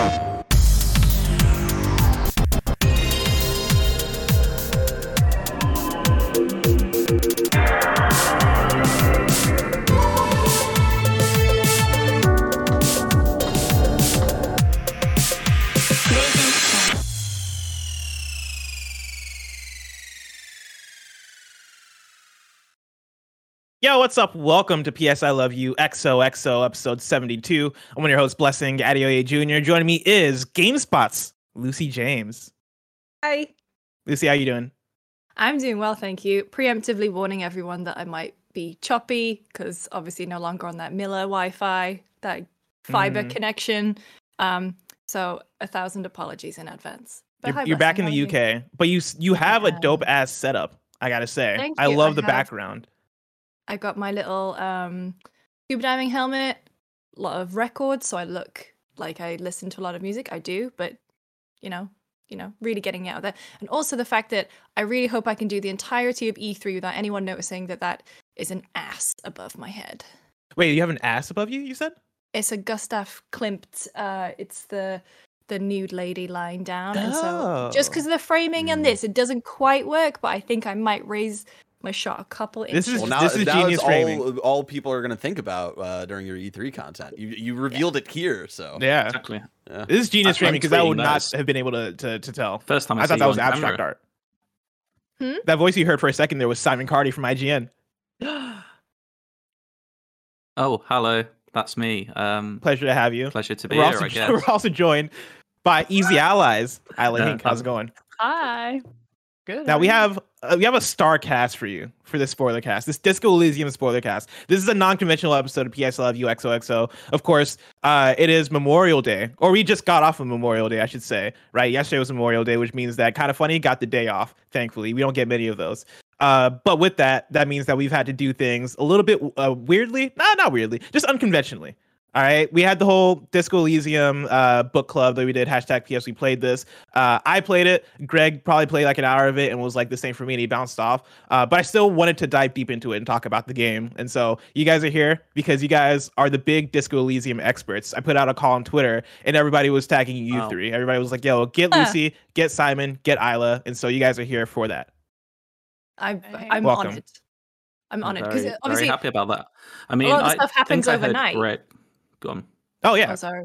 Oh. Yo, what's up? Welcome to PS I Love You XOXO episode 72. I'm one of your hosts, Blessing Adeoye Jr. Joining me is GameSpot's Lucy James. Hi. Lucy, how you doing? I'm doing well, thank you. Preemptively warning everyone that I might be choppy because obviously no longer on that Miller Wi-Fi, that fiber Mhm. connection. Um, so a thousand apologies in advance. But You're, hi, you're back in the how are you? UK, but you you have a dope ass setup. I gotta say, Thank I you, love I the have- background. I got my little um, scuba diving helmet, a lot of records, so I look like I listen to a lot of music. I do, but you know, you know, really getting out there. And also the fact that I really hope I can do the entirety of E3 without anyone noticing that that is an ass above my head. Wait, you have an ass above you? You said? It's a Gustav Klimt. Uh, it's the the nude lady lying down, and so just Oh. because of the framing and Mm. this, it doesn't quite work. But I think I might raise my shot a couple inches. This is- Well, now, this is now genius framing. all all people are going to think about uh, during your E3 content. You you revealed it here, so Yeah, Exactly. yeah. this is genius That's why I'm framing because I would tweeting not have been able to to, to tell. First time I, I thought that was abstract camera. art. Hmm? That voice you heard for a second there was Simon Cardy from IGN. oh, hello. That's me. Um, Pleasure to have you. pleasure to be We're here. also, I guess. we're also joined by Easy Allies. Isla Yeah, Hinck, how's it going? Hi. Good. Now we have uh, we have a star cast for you for this spoiler cast. This Disco Elysium spoiler cast. This is a non-conventional episode of PS Love You XOXO. Of course, uh, it is Memorial Day, or we just got off of Memorial Day, I should say. Right? Yesterday was Memorial Day, which means that kind of funny got the day off. Thankfully, we don't get many of those. Uh, but with that, that means that we've had to do things a little bit uh, weirdly. Nah, not weirdly, just unconventionally. All right, we had the whole Disco Elysium uh, book club that we did. Hashtag PS. We played this. Uh, I played it. Greg probably played like an hour of it and was like the same for me, and he bounced off. Uh, but I still wanted to dive deep into it and talk about the game. And so you guys are here because you guys are the big Disco Elysium experts. I put out a call on Twitter, and everybody was tagging you Wow. three. Everybody was like, "Yo, get Huh. Lucy, get Simon, get Isla." And so you guys are here for that. I'm I'm Welcome. on it. I'm on I'm it because very, obviously. very happy about that. I mean, lot of I stuff happens think I heard overnight. Greg- Go on. Oh yeah, Oh, sorry.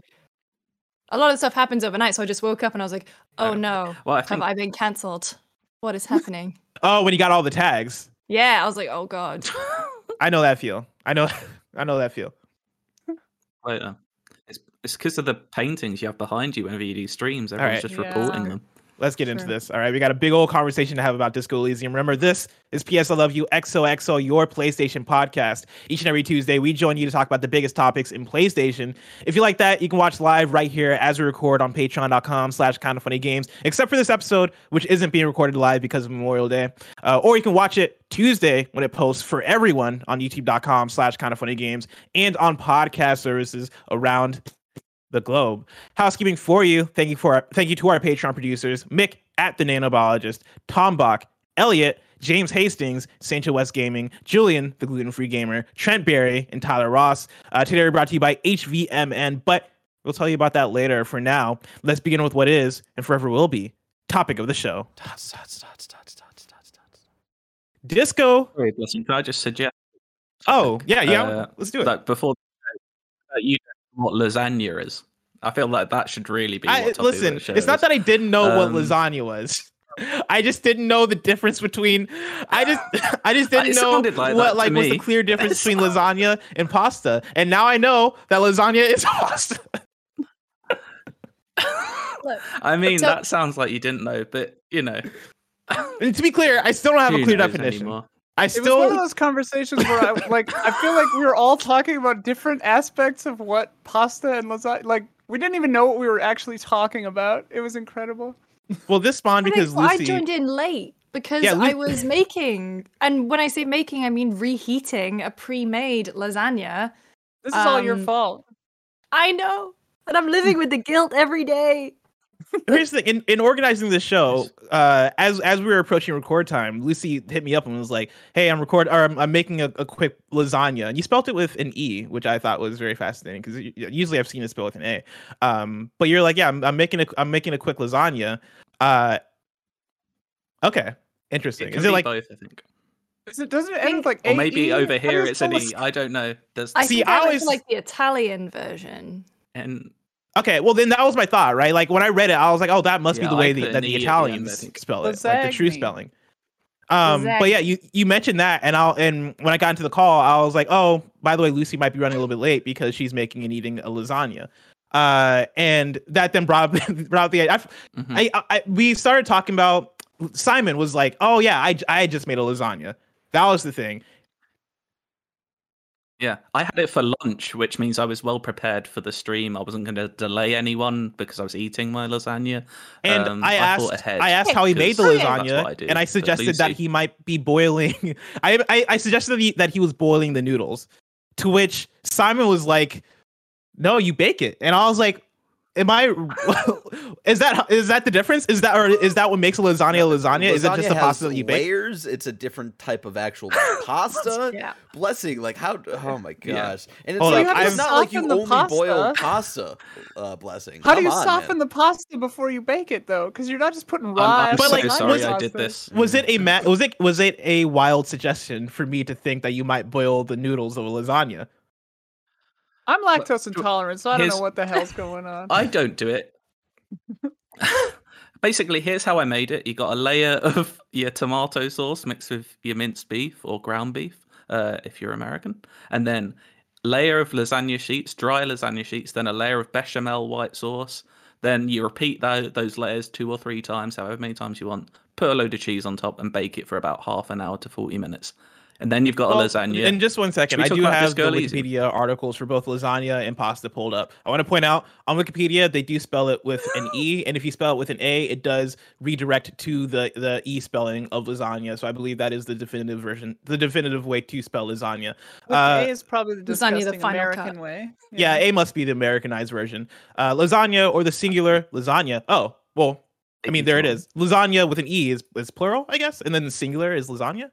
A lot of stuff happens overnight, so I just woke up and I was like, "Oh no, Well, I have I been cancelled? What is happening?" Oh, when you got all the tags, yeah, I was like, "Oh god." I know that feel. I know, I know that feel. later. It's it's because of the paintings you have behind you whenever you do streams. Everyone's right. just reporting them. Let's get into this. All right, we got a big old conversation to have about Disco Elysium. Remember, this is PS I Love You XOXO, your PlayStation podcast. Each and every Tuesday, we join you to talk about the biggest topics in PlayStation. If you like that, you can watch live right here as we record on patreon.com slash kind of funny games, except for this episode, which isn't being recorded live because of Memorial Day. Uh, or you can watch it Tuesday when it posts for everyone on youtube.com slash kind of funny games and on podcast services around the globe. Housekeeping for you. Thank you for our, thank you to our Patreon producers, Mick at the Nanobiologist, Tom Bach, Elliot, James Hastings, Sancho West Gaming, Julian, the gluten free gamer, Trent Berry, and Tyler Ross. Uh, today we're brought to you by HVMN, but we'll tell you about that later. For now, let's begin with what is and forever will be topic of the show. Dots, dots, dots, dots, dots, dots, dots. Disco. Wait, Blessing, Can I just suggest Oh yeah, yeah. Uh, let's do it. that before uh, you know what lasagna is? I feel like that should really be. I, what topic listen, show it's not that I didn't know what Um, lasagna was. I just didn't know the difference between. I just, I just didn't know like what like was the clear difference between lasagna and pasta, and now I know that lasagna is pasta. Look, I mean, So- that sounds like you didn't know, but you know, And to be clear, I still don't have a clear definition. anymore? I It was one of those conversations where I like I feel like we were all talking about different aspects of what pasta and lasagna like we didn't even know what we were actually talking about. It was incredible. well, this spawned because I Lucy. joined in late because Yeah, Lu- I was making, and when I say making, I mean reheating a pre-made lasagna. This is all your Um, fault. I know, and I'm living with the guilt every day. Here's the. In, in organizing the show, uh, as as we were approaching record time, Lucy hit me up and was like, "Hey, I'm record or I'm, I'm making a, a quick lasagna," and you spelt it with an e, which I thought was very fascinating because usually I've seen it spelled with an a. Um, but you're like, "Yeah, I'm, I'm making a I'm making a quick lasagna." Uh, okay, interesting. It can Is it like both? I think, Is it doesn't it end with like or maybe AE? over here it's an spell e. a- I don't know. There's I See, think I I always- like the Italian version. and Okay, well then that was my thought, right? Like when I read it, I was like, "Oh, that must Yeah, be the I way put the, that the at the I Italians think. spell it, like the true spelling." Um, but yeah, you you mentioned that, and I'll and when I got into the call, I was like, "Oh, by the way, Lucy might be running a little bit late because she's making and eating a lasagna." Uh, and that then brought brought the I, Mhm. I, I we started talking about Simon was like, "Oh yeah, I I just made a lasagna." That was the thing. Yeah, I had it for lunch, which means I was well prepared for the stream. I wasn't going to delay anyone because I was eating my lasagna. And Um, I I asked, ahead I asked how he made the lasagna, I do, and I suggested that he might be boiling. I, I, I suggested that he, that he was boiling the noodles, to which Simon was like, "No, you bake it," and I was like, "Am I? is that is that the difference? Is that or is that what makes a lasagna a lasagna? is it just the has pasta that you bake?" Layers. It's a different type of actual pasta. Yeah. Blessing, like how? Oh my Yeah. gosh! And it's Hold like up, it's I'm- not like you Soften the only boil pasta. pasta. Uh, blessing. How do you on, soften man. the pasta before you bake it though? Because you're not just putting I'm, raw. I'm But, so like, sorry was- I did this. Was it a ma- was it was it a wild suggestion for me to think that you might boil the noodles of a lasagna? I'm lactose intolerant, so I don't know what the hell's going on. I don't do it. Basically, here's how I made it. You got a layer of your tomato sauce mixed with your minced beef or ground beef, uh, if you're American, and then layer of lasagna sheets, dry lasagna sheets, then a layer of bechamel white sauce. Then you repeat tho- those layers two or three times, however many times you want. Put a load of cheese on top and bake it for about half an hour to 40 minutes. And then you've got Well, a lasagna. In just one second, we I do have the Disco Elysium? Wikipedia articles for both lasagna and pasta pulled up. I want to point out on Wikipedia they do spell it with an e, and if you spell it with an a, it does redirect to the the e spelling of lasagna. So I believe that is the definitive version, the definitive way to spell lasagna. With Uh, A is probably the Lasagna, the final American cut. way. yeah, a must be the Americanized version. Uh, lasagna or the singular lasagna. Oh, well, I mean there it is. Lasagna with an e is is plural, I guess, and then the singular is lasagna.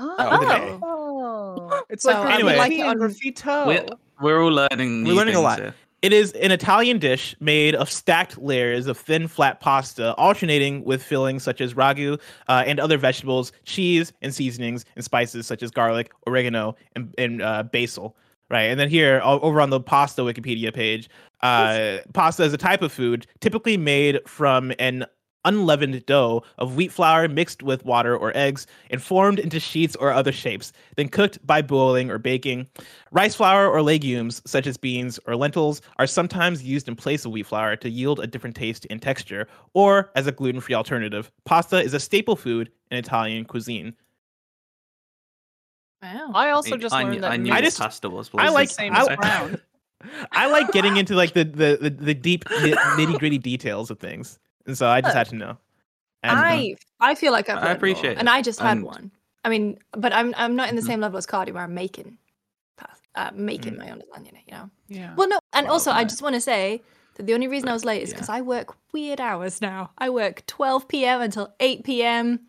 Oh, Oh. it's like Anyway. like like on on- graffito. We're, we're all learning. We're learning a lot. here. It is an Italian dish made of stacked layers of thin, flat pasta, alternating with fillings such as ragu uh, and other vegetables, cheese, and seasonings, and spices such as garlic, oregano, and, and uh, basil. Right, and then here over on the pasta Wikipedia page, uh, pasta is a type of food typically made from an unleavened dough of wheat flour mixed with water or eggs and formed into sheets or other shapes, then cooked by boiling or baking. Rice flour or legumes, such as beans or lentils, are sometimes used in place of wheat flour to yield a different taste and texture, or as a gluten free alternative. Pasta is a staple food in Italian cuisine. Wow. I also mean, just I learned knew, that I knew I just- pasta was. I like- the same I- as brown. I like getting into like the the the, the deep nitty gritty details of things, and so I just had to know. And, uh, I I feel like I've I learned more, appreciate it. and I just had And- one. I mean, but I'm I'm not in the Mhm. same level as Cardy where I'm making, pas- uh, making Mm. my own lasagna. You know. Yeah. Well, no, and Well, also I just want to say that the only reason I was late is Yeah. because I work weird hours now. I work 12 p.m. until 8 p.m.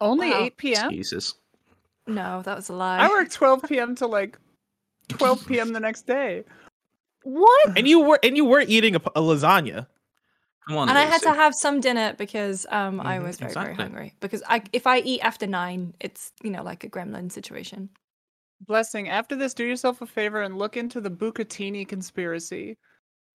Only Wow. 8 p.m. Jesus. No, that was a lie. I work 12 p.m. to like 12 p.m. the next day. what? and you were and you were eating a lasagna. Come on. And I had to have some dinner because um I Mhm, was very very hungry. Because I if I eat after nine, it's you know like a gremlin situation. Blessing. After this, do yourself a favor and look into the Bucatini conspiracy.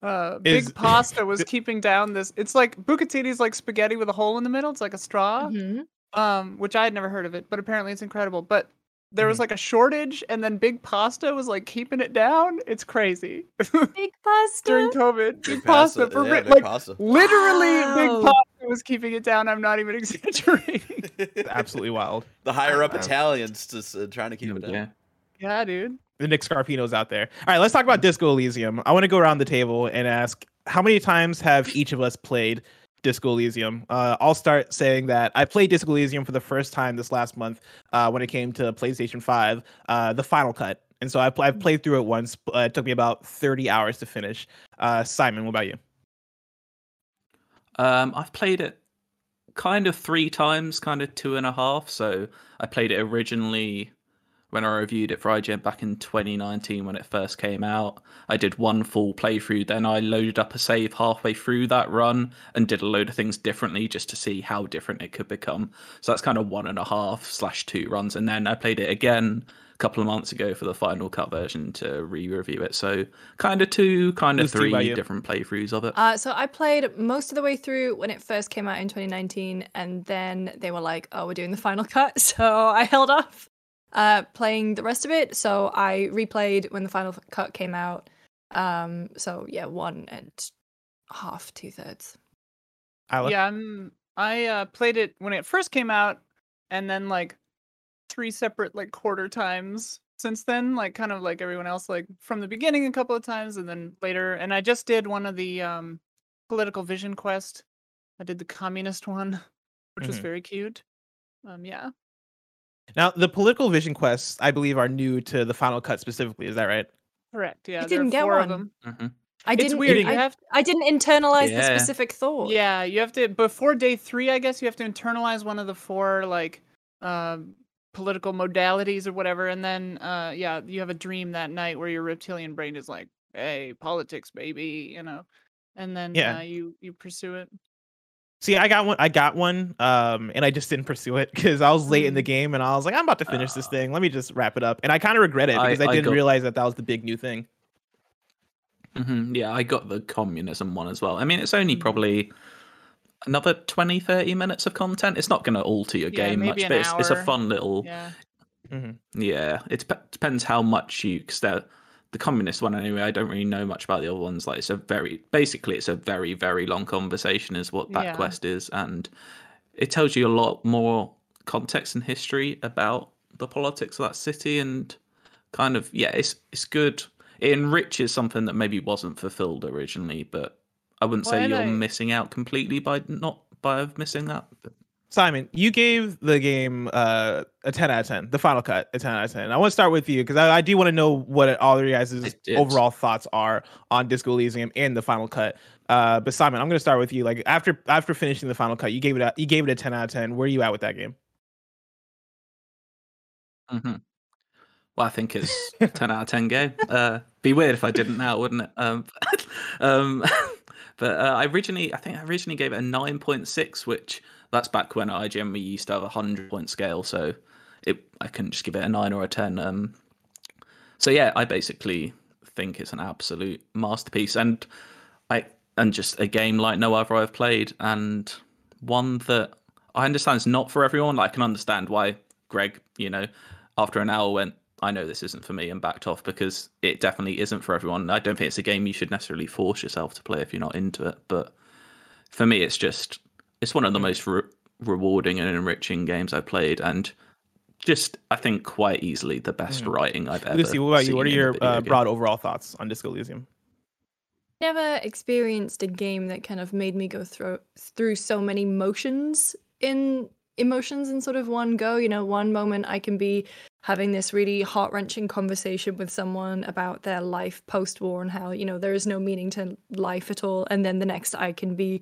Uh, Big Pasta was keeping down this. It's like Bucatini's like spaghetti with a hole in the middle. It's like a straw. Mhm. Um, which I had never heard of it, but apparently it's incredible. But there Mm-hmm. was like a shortage, and then Big Pasta was like keeping it down. It's crazy Big pasta. during COVID. Big, Big pasta, for yeah, ri- big like pasta. literally, Big Pasta was keeping it down. I'm not even exaggerating. Absolutely wild. the higher up Italians just uh, trying to keep it down. Yeah. yeah, dude. the Nick Scarpino's out there. All right, let's talk about Disco Elysium. I want to go around the table and ask how many times have each of us played Disco Elysium? Uh, I'll start saying that I played Disco Elysium for the first time this last month uh, when it came to PlayStation 5, uh, the final cut. And so I I've played through it once. It took me about 30 hours to finish. Uh, Simon, what about you? Um, I've played it kind of three times, kind of two and a half. So I played it originally when I reviewed it for IGN back in 2019 when it first came out. I did one full playthrough, then I loaded up a save halfway through that run and did a load of things differently just to see how different it could become. So that's kind of one and a half slash two runs. And then I played it again a couple of months ago for the final cut version to re-review it. So kind of two, kind of Who's two by three different playthroughs of it. Uh, so I played most of the way through when it first came out in 2019, and then they were like, "Oh, we're doing the final cut," so I held off uh, playing the rest of it. So I replayed when the final cut came out. Um, so yeah, one and half, two thirds. Isla? Yeah, I'm, I uh, played it when it first came out, and then like three separate like quarter times since then. Like kind of like everyone else, like from the beginning a couple of times, and then later. And I just did one of the um, political vision quest. I did the communist one, which was Mhm. very cute. Um, yeah, Now, the political vision quests, I believe, are new to the final cut specifically. Is that right? correct. Yeah, there didn't get four one. of them. hmm I It's didn't. weird. I, You have I didn't internalize the specific thought. Yeah, you have to before day three, I guess you have to internalize one of the four like um political modalities or whatever, and then uh yeah, you have a dream that night where your reptilian brain is like, Hey, politics, baby, you know. And then Yeah. uh, you you pursue it. See, I got one. I got one, um, and I just didn't pursue it because I was late in the Mm. game, and I was like, I'm about to finish this Uh, thing. Let me just wrap it up. And I kind of regret it because I, I didn't got- realize that that was the big new thing. hmm Yeah, I got the communism one as well. I mean, it's only Mhm. probably another 20, 30 minutes of content. It's not going to alter your Yeah, game much, but it's, it's a fun little. Yeah. Yeah, it dep- depends how much you. Because the communist one anyway, I don't really know much about the other ones. Like, it's a very basically, it's a very very long conversation, is what that Yeah. quest is, and it tells you a lot more context and history about the politics of that city, and kind of yeah, it's it's good. It enriches something that maybe wasn't fulfilled originally, but I wouldn't Well, say and you're missing out completely by not by missing that. But Simon, you gave the game uh, a 10 out of 10, the final cut, a 10 out of 10. I want to start with you because I, I do want to know what all of your guys' overall thoughts are on Disco Elysium and the final cut. Uh, but Simon, I'm going to start with you. Like after after finishing the final cut, you gave it a, you gave it a 10 out of 10. Where are you at with that game? hmm Well, I think it's a 10 out of 10 game. Uh, be weird if I didn't now, wouldn't it? Um, um, but uh, I originally, I think I originally gave it a 9.6, which that's back when at IGN we used to have a 100 point scale. So it, I couldn't just give it a 9 or a 10. Um, so yeah, I basically think it's an absolute masterpiece. And I, and just a game like no other I've played, and one that I understand is not for everyone. Like, I can understand why Greg, you know, after an hour went, I know this isn't for me and backed off because it definitely isn't for everyone. I don't think it's a game you should necessarily force yourself to play if you're not into it. But for me, it's just, it's one of the most re- rewarding and enriching games I've played. And just, I think, quite easily the best Mhm. writing I've ever Lucy, what about you? What are seen in a your uh, broad overall thoughts on Disco Elysium? never experienced a game that kind of made me go through through so many motions in emotions in sort of one go you know one moment i can be having this really heart-wrenching conversation with someone about their life post-war and how you know there is no meaning to life at all and then the next i can be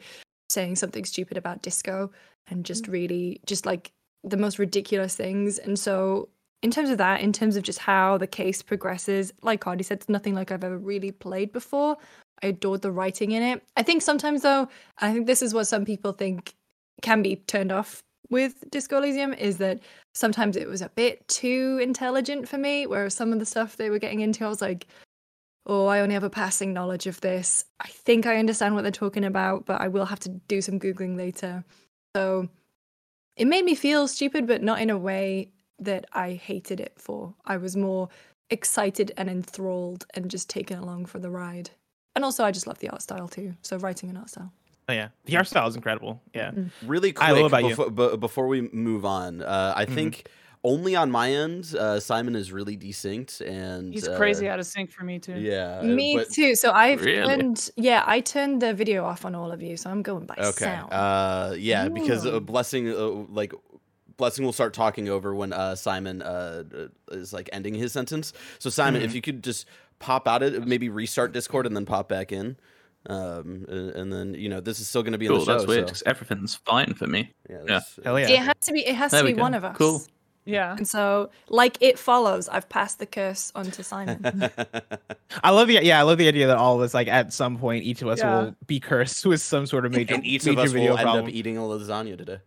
saying something stupid about disco and just mm. really just like the most ridiculous things. And so in terms of that in terms of just how the case progresses like Cardy said it's nothing like i've ever really played before. I adored the writing in it. I think sometimes though, I think this is what some people think can be turned off with Disco Elysium is that sometimes it was a bit too intelligent for me, whereas some of the stuff they were getting into, I was like, oh, I only have a passing knowledge of this. I think I understand what they're talking about, but I will have to do some Googling later. So it made me feel stupid, but not in a way that I hated it for. I was more excited and enthralled and just taken along for the ride. And also, I just love the art style too. So writing and art style. Oh yeah, the art style is incredible. Yeah. Really quick Ilo, what about you? before, before we move on, uh, I Mhm. think only on my end, uh, Simon is really desynced, and He's uh, crazy out of sync for me too. Yeah, uh, Me but- too. So I've Really? turned, yeah, I turned the video off on all of you. So I'm going by Okay. sound. Uh, yeah, because uh, Ooh. blessing, uh, like, blessing will start talking over when uh, Simon uh, is like ending his sentence. So Simon, Mm-hmm. if you could just pop out it, maybe restart Discord and then pop back in. Um, and, and then you know this is still going to be in Cool, the show. that's weird so, 'cause everything's fine for me. yeah, Yeah. Hell yeah. It has to be. It has There to be go. one of us. Cool. Yeah. And so, like it follows, I've passed the curse on to Simon. I love the yeah, I love the idea that all of us like at some point each of us Yeah. will be cursed with some sort of major and each major of us video will end problem. up eating a lasagna today.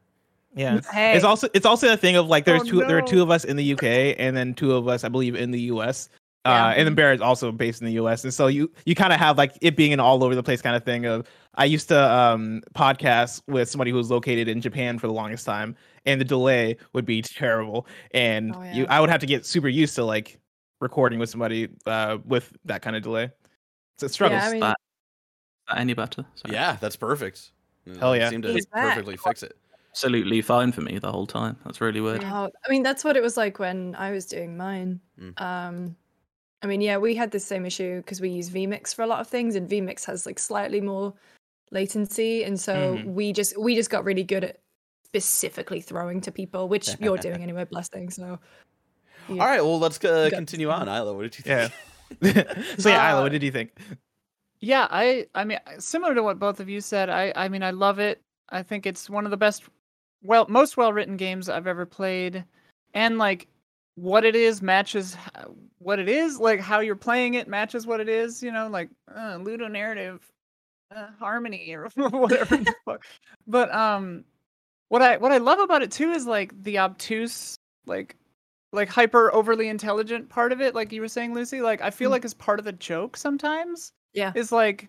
Yeah. hey, It's also it's also a thing of like there's Oh, two there are two of us in the UK and then two of us I believe in the US. Yeah. Uh, and then Bear is also based in the US. And so you you kind of have like it being an all over the place kind of thing of I used to um podcast with somebody who was located in Japan for the longest time and the delay would be terrible and Oh, you. I would have to get super used to like recording with somebody uh with that kind of delay. So it struggles. yeah, I mean, that- Is that any better? Sorry. Yeah, that's perfect. Hell It yeah. Seemed to He's back. perfectly fix it. Absolutely fine for me the whole time. That's really weird. Oh, I mean, that's what it was like when I was doing mine. Mm. Um, I mean, yeah, we had the same issue because we use vMix for a lot of things, and vMix has like slightly more latency, and so Mhm. we just we just got really good at specifically throwing to people, which you're doing anyway, blessing. So, yeah. All right, well let's uh, continue on. one. Isla, what did you think? Yeah. think? so yeah, Isla, Uh, what did you think? Yeah, I I mean similar to what both of you said. I I mean I love it. I think it's one of the best well most well-written games I've ever played and like what it is matches what it is, like how you're playing it matches what it is, you know, like uh, ludo narrative uh, harmony or whatever. the fuck. But um what I what I love about it too is like the obtuse like like hyper overly intelligent part of it like you were saying Lucy, like I feel Mm. like it's part of the joke sometimes Yeah. is like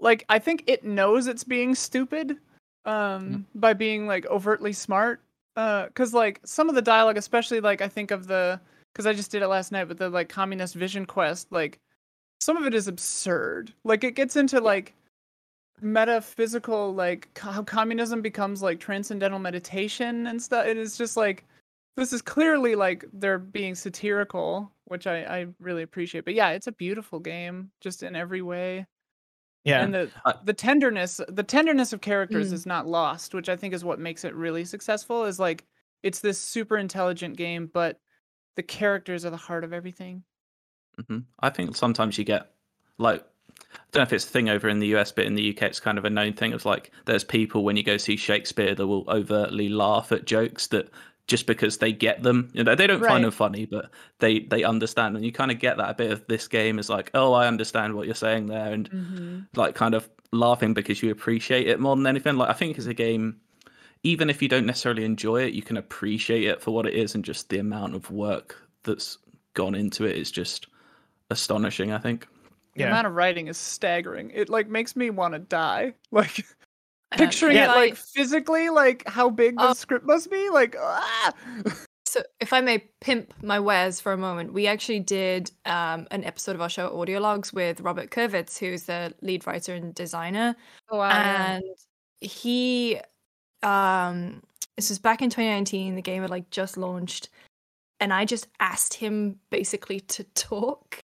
like I think it knows it's being stupid um by being like overtly smart uh cuz like some of the dialogue especially like I think of the cuz I just did it last night with the like communist vision quest like some of it is absurd like it gets into like metaphysical like how communism becomes like transcendental meditation and stuff it is just like this is clearly like they're being satirical which I, I really appreciate but yeah it's a beautiful game just in every way Yeah. and the I- the tenderness the tenderness of characters Mm. is not lost which i think is what makes it really successful is like it's this super intelligent game but the characters are the heart of everything hmm I think sometimes you get like I don't know if it's a thing over in the US, but in the UK, it's kind of a known thing. It's like, there's people when you go see Shakespeare that will overtly laugh at jokes that just because they get them, you know, they don't Right. find them funny, but they they understand, and you kind of get that a bit of this game is like, oh, I understand what you're saying there, and mm-hmm. like kind of laughing because you appreciate it more than anything. Like I think it's a game, even if you don't necessarily enjoy it, you can appreciate it for what it is, and just the amount of work that's gone into it is just astonishing. I think. The Yeah. amount of writing is staggering it like makes me want to die like Uh, picturing Yeah. it like physically like how big the Oh. script must be like ah! So, if I may pimp my wares for a moment, we actually did um, an episode of our show Audio Logs with Robert Kurvitz, who's the lead writer and designer. oh, wow, and he um this was back in 2019 the game had like just launched and i just asked him basically to talk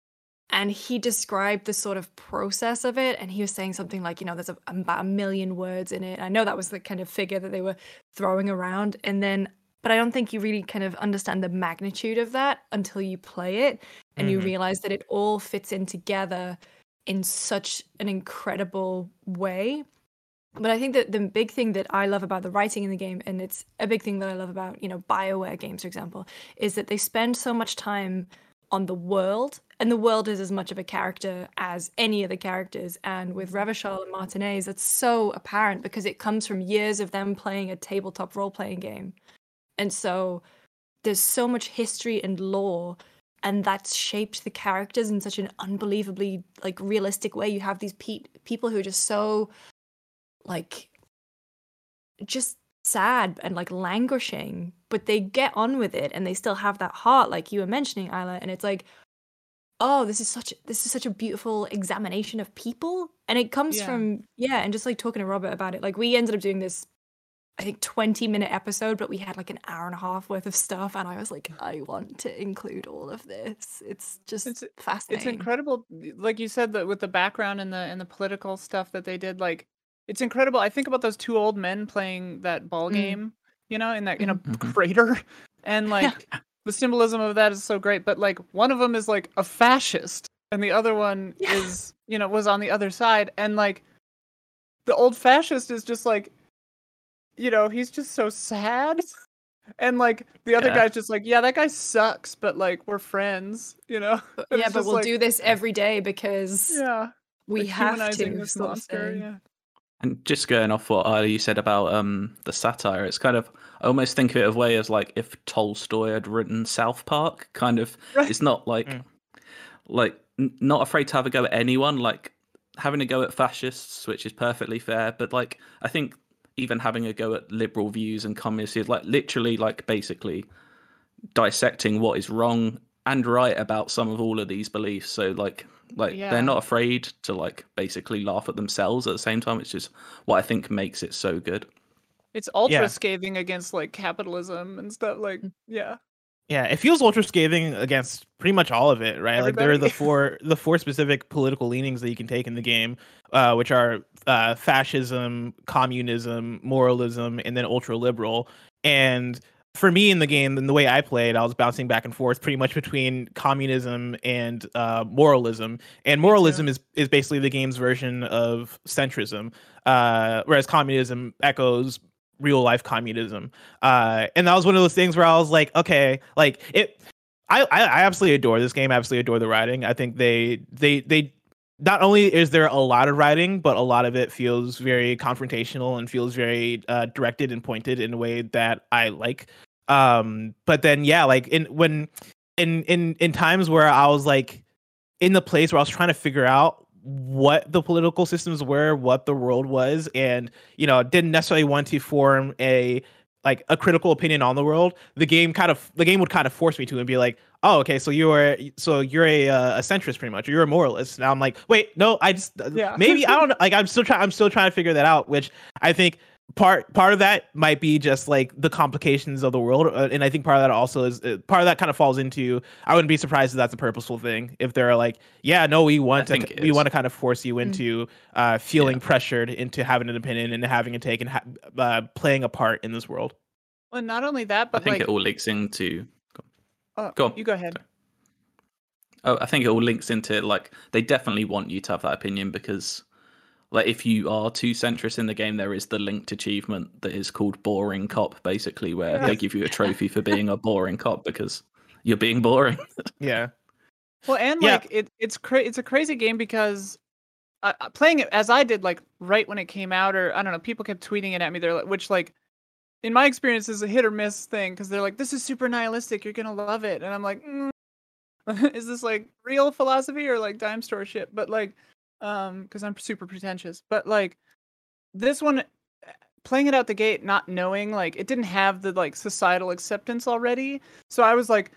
and he described the sort of process of it and he was saying something like you know there's a, about a million words in it. I know that was the kind of figure that they were throwing around. And then but i don't think you really kind of understand the magnitude of that until you play it and you Mhm. realize that it all fits in together in such an incredible way. But I think that the big thing that I love about the writing in the game, and it's a big thing that I love about, you know, BioWare games, for example, is that they spend so much time on the world, and the world is as much of a character as any of the characters. And with mm-hmm. Revachol and Martinaise, that's so apparent because it comes from years of them playing a tabletop role playing game. And so there's so much history and lore and that's shaped the characters in such an unbelievably like realistic way you have these pe- people who are just so like just sad and like languishing but they get on with it and they still have that heart like you were mentioning Isla and it's like oh this is such this is such a beautiful examination of people. And it comes Yeah. from yeah and just like talking to Robert about it like we ended up doing this I think 20 minute episode but we had like an hour and a half worth of stuff and I was like I want to include all of this. It's just It's- fascinating. it's incredible like you said that with the background and the and the political stuff that they did like it's incredible i think about those two old men playing that ball Mm. game you know in that in a Mhm. crater and like the symbolism of that is so great but like one of them is like a fascist and the other one Yeah. is you know was on the other side and like the old fascist is just like you know he's just so sad and like the other Yeah. guy's just like yeah that guy sucks but like we're friends you know And yeah, but we'll like, do this every day because yeah we like, have to. this monster yeah And just going off what Ali you said about um the satire, it's kind of I almost think of it of way as like if Tolstoy had written South Park. Kind of, Right. it's not like Mm. like n- not afraid to have a go at anyone. Like having a go at fascists, which is perfectly fair. But like I think even having a go at liberal views and communists is like literally like basically dissecting what is wrong and right about some of all of these beliefs. So like like Yeah. they're not afraid to like basically laugh at themselves at the same time. It's just what I think makes it so good. it's ultra Yeah. scathing against like capitalism and stuff like Mm. yeah Yeah, it feels ultra scathing against pretty much all of it, right? Like there are the four the four specific political leanings that you can take in the game, uh, which are uh, fascism, communism, moralism, and then ultra liberal. And for me in the game, and the way I played, I was bouncing back and forth pretty much between communism and uh, moralism. And moralism is is basically the game's version of centrism, uh, whereas communism echoes real life communism. Uh, and that was one of those things where I was like, okay, like it. I, I I absolutely adore this game. I absolutely adore the writing. I think they they they not only is there a lot of writing, but a lot of it feels very confrontational and feels very uh, directed and pointed in a way that I like. Um, but then yeah, like in when in in in times where I was like in the place where I was trying to figure out what the political systems were, what the world was, and you know, didn't necessarily want to form a like a critical opinion on the world. The game kind of the game would kind of force me to and be like, oh, okay, so you're so you're a uh, a centrist pretty much, or you're a moralist. Now I'm like, wait, no, I just Yeah. maybe I don't. Like I'm still trying I'm still trying to figure that out, which I think part part of that might be just like the complications of the world uh, and i think part of that also is uh, part of that kind of falls into i wouldn't be surprised if that's a purposeful thing if they're like yeah no we want think to we want to kind of force you into uh feeling pressured into having an opinion and having a take and ha- uh, playing a part in this world. Well not only that but I think like it all links into. oh, go on. you go ahead. Oh, I think it all links into like they definitely want you to have that opinion because, like, if you are too centrist in the game, there is the linked achievement that is called boring cop, basically, where they give you a trophy for being a boring cop because you're being boring. yeah Well, and Yeah. like it, it's cra- it's a crazy game because uh, uh, playing it as I did, like right when it came out, or I don't know, people kept tweeting it at me. They're like, which like, in my experience, is a hit or miss thing because they're like, "This is super nihilistic. You're gonna love it," and I'm like, mm, "Is this like real philosophy or like dime store shit?" But like, um, because I'm super pretentious. But like, this one, playing it out the gate, not knowing like it didn't have the like societal acceptance already, so I was like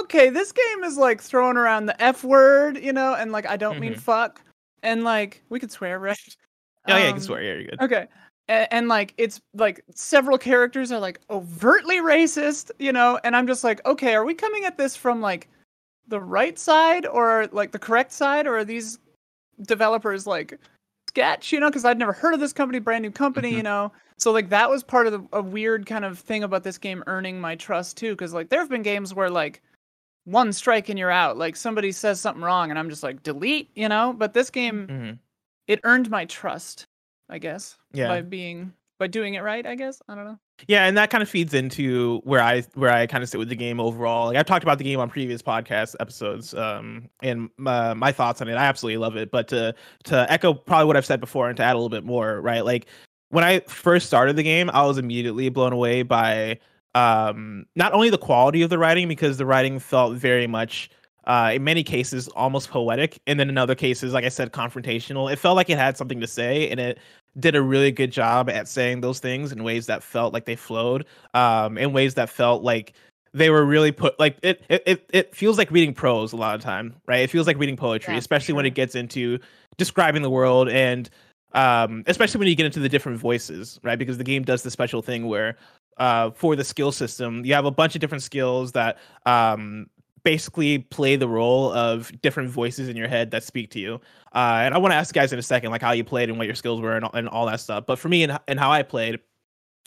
okay, this game is like throwing around the F word, you know, and like I don't mean Mhm. fuck. And like we could swear, right? oh yeah you can Um, swear yeah you're good Okay. And, and like it's like several characters are like overtly racist, you know, and I'm just like, okay, are we coming at this from like the right side or like the correct side, or are these developers like sketch, you know? Because I'd never heard of this company, brand new company, you Mhm. know. So like that was part of the, a weird kind of thing about this game earning my trust too, because like there have been games where like one strike and you're out, like somebody says something wrong and I'm just like delete, you know. But this game, Mhm. it earned my trust, I guess, Yeah. by being by doing it right. I guess I don't know. Yeah, and that kind of feeds into where I where I kind of sit with the game overall. Like I've talked about the game on previous podcast episodes, um, and my, my thoughts on it. I absolutely love it. But to to echo probably what I've said before and to add a little bit more, right? Like when I first started the game, I was immediately blown away by um not only the quality of the writing because the writing felt very much uh in many cases almost poetic and then in other cases like i said confrontational it felt like it had something to say and it did a really good job at saying those things in ways that felt like they flowed um in ways that felt like they were really put like it it it, feels like reading prose a lot of time right? It feels like reading poetry Yeah, especially when it gets into describing the world and um especially when you get into the different voices right? Because the game does the special thing where uh for the skill system you have a bunch of different skills that um basically play the role of different voices in your head that speak to you uh and i want to ask you guys in a second like how you played and what your skills were and, all- and all that stuff but for me and, and how i played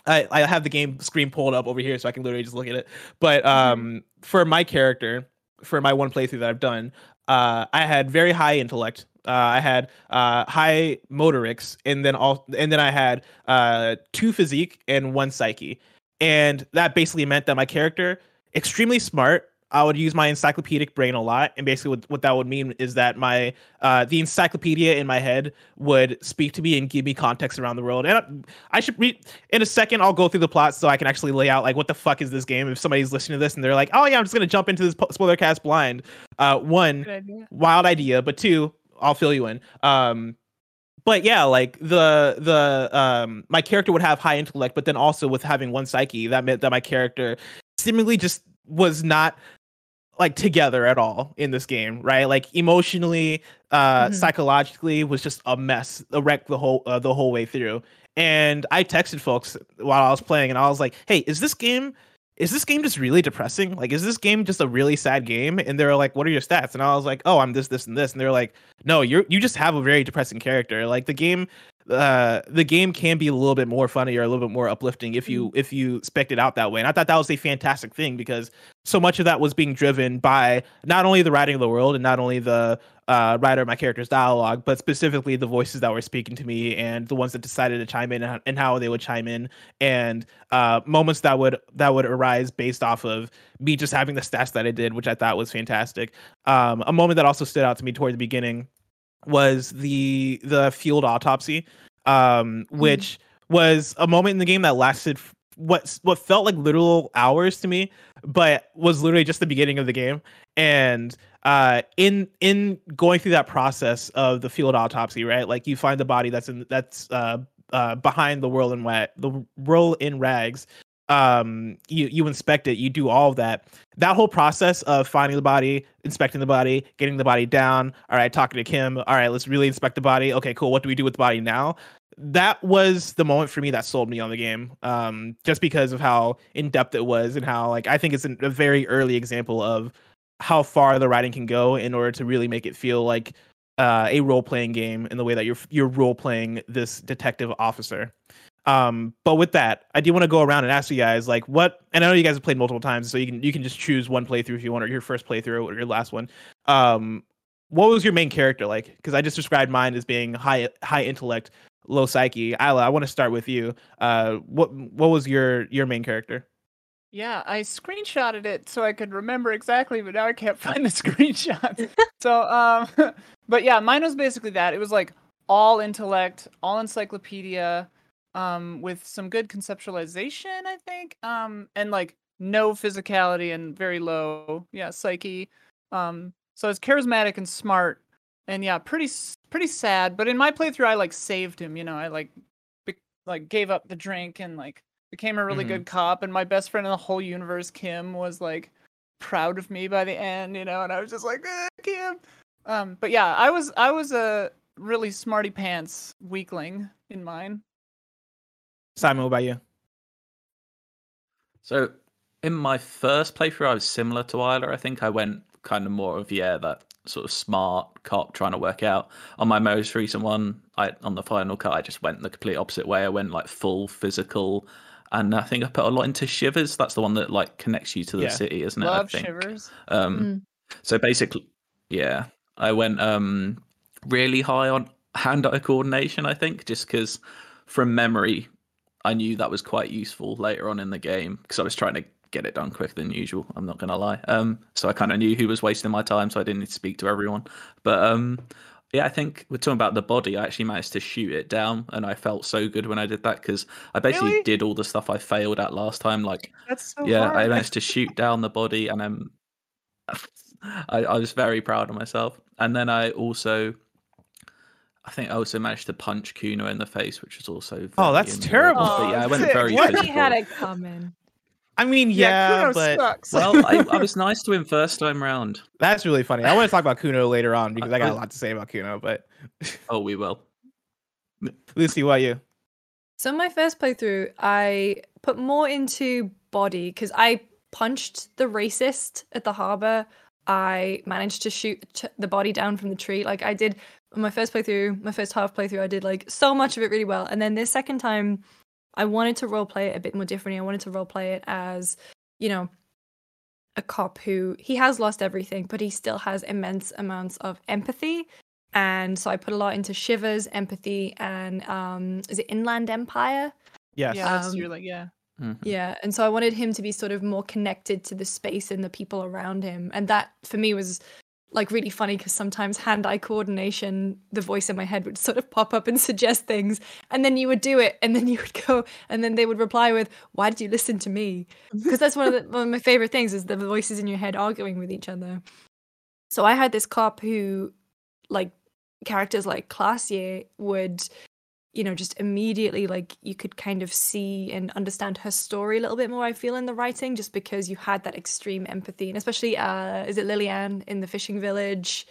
I, I have the game screen pulled up over here so I can literally just look at it. But um for my character, for my one playthrough that I've done, uh, I had very high intellect. Uh, I had uh, high motorics, and then all, and then I had uh, two physique and one psyche, and that basically meant that my character extremely smart. I would use my encyclopedic brain a lot, and basically what, what that would mean is that my uh, the encyclopedia in my head would speak to me and give me context around the world. And I, I should read in a second. I'll go through the plot so I can actually lay out like what the fuck is this game. If somebody's listening to this and they're like, oh yeah, I'm just gonna jump into this spoiler cast blind. Uh, one idea. wild idea, but two, I'll fill you in. Um, but yeah, like the the um my character would have high intellect, but then also with having one psyche, that meant that my character seemingly just was not like together at all in this game, right? Like emotionally, uh Mhm. psychologically was just a mess, a wreck the whole uh, the whole way through. And I texted folks while I was playing, and I was like, "Hey, is this game is this game just really depressing? Like, is this game just a really sad game? And they're like, what are your stats? And I was like, oh, I'm this, this, and this. And they're like, no, you're you just have a very depressing character. Like the game, uh, the game can be a little bit more funny or a little bit more uplifting if you if you spec it out that way. And I thought that was a fantastic thing because so much of that was being driven by not only the writing of the world and not only the uh, writer of my character's dialogue, but specifically the voices that were speaking to me and the ones that decided to chime in and, and how they would chime in and uh, moments that would that would arise based off of me just having the stats that I did, which I thought was fantastic. Um, a moment that also stood out to me toward the beginning was the the field autopsy, um, which was a moment in the game that lasted what what felt like literal hours to me, but was literally just the beginning of the game. And uh, in in going through that process of the field autopsy, right? Like you find the body that's in that's uh, uh, behind the whirl in wet, the Whirling-in-Rags. Um, you you inspect it, you do all of that. That whole process of finding the body, inspecting the body, getting the body down. All right, talking to Kim. All right, let's really inspect the body. Okay, cool. What do we do with the body now? That was the moment for me that sold me on the game. Um, just because of how in depth it was and how like I think it's an, a very early example of how far the writing can go in order to really make it feel like uh, a role playing game in the way that you're you're role playing this detective officer. Um, but with that, I do want to go around and ask you guys like what, and I know you guys have played multiple times, so you can you can just choose one playthrough if you want, or your first playthrough or your last one. Um, what was your main character like? Because I just described mine as being high high intellect, low psyche. Isla, I want to start with you. Uh, what what was your your main character? Yeah, I screenshotted it so I could remember exactly, but now I can't find the screenshot. so, um, but yeah, mine was basically that. It was like all intellect, all encyclopedia, um, with some good conceptualization, I think, um, and like no physicality and very low, yeah, psyche. Um, so it's charismatic and smart, and yeah, pretty pretty sad. But in my playthrough, I like saved him. You know, I like be- like gave up the drink and like became a really Mhm. good cop. And my best friend in the whole universe, Kim, was like proud of me by the end. You know, and I was just like, eh, Kim. Um, but yeah, I was I was a really smarty pants weakling in mine. Simon, what about you? So in my first playthrough, I was similar to Isla. I think I went kind of more of yeah, that sort of smart cop trying to work out. On my most recent one, I on the final cut, I just went the complete opposite way. I went like full physical, and I think I put a lot into Shivers. That's the one that like connects you to the Yeah. city, isn't it? Love I think. shivers. Um, so basically, yeah, I went um really high on hand-eye coordination. I think just because from memory, I knew that was quite useful later on in the game because I was trying to get it done quicker than usual. I'm not gonna lie. Um, so I kind of knew who was wasting my time, so I didn't need to speak to everyone. But um, yeah, I think we're talking about the body. I actually managed to shoot it down, and I felt so good when I did that because I basically Really? did all the stuff I failed at last time. Like so yeah, hard. I managed to shoot down the body, and I'm, I, I was very proud of myself. And then I also, I think I also managed to punch Cuno in the face, which was also Oh, that's terrible. But yeah, I went very What? He had it coming. I mean, yeah, yeah, Cuno but sucks. Well, I, I was nice to him first time round. that's really funny. I want to talk about Cuno later on because I got a oh. lot to say about Cuno. But Oh, we will. Lucy, what you? So in my first playthrough, I put more into body because I punched the racist at the harbor. I managed to shoot the the body down from the tree. Like I did on my first playthrough, my first half playthrough, I did like so much of it really well. And then this second time, I wanted to role play it a bit more differently. I wanted to role play it as, you know, a cop who he has lost everything, but he still has immense amounts of empathy. And so I put a lot into Shivers, empathy, and um, is it Inland Empire? Yes. Yeah, that's, Um, you're like yeah. Mhm. Yeah, and so I wanted him to be sort of more connected to the space and the people around him, and that for me was like really funny because sometimes hand-eye coordination, the voice in my head would sort of pop up and suggest things, and then you would do it, and then you would go, and then they would reply with, "Why did you listen to me?" Because that's one of the, one of my favorite things is the voices in your head arguing with each other. So I had this cop who, like, characters like Klaasje would you know, just immediately like you could kind of see and understand her story a little bit more. I feel in the writing, just because you had that extreme empathy, and especially uh, is it Lilienne in the fishing village?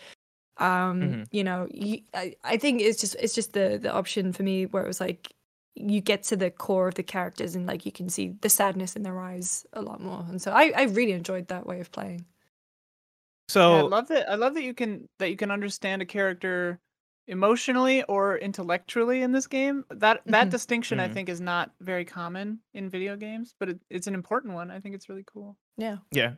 Um, Mhm. you know, you, I, I think it's just it's just the the option for me where it was like you get to the core of the characters and like you can see the sadness in their eyes a lot more, and so I I really enjoyed that way of playing. So Yeah, I love that. I love that you can that you can understand a character emotionally or intellectually in this game. That that Mhm. distinction I Mhm. think is not very common in video games, but it, it's an important one. I think it's really cool. Yeah. Yeah.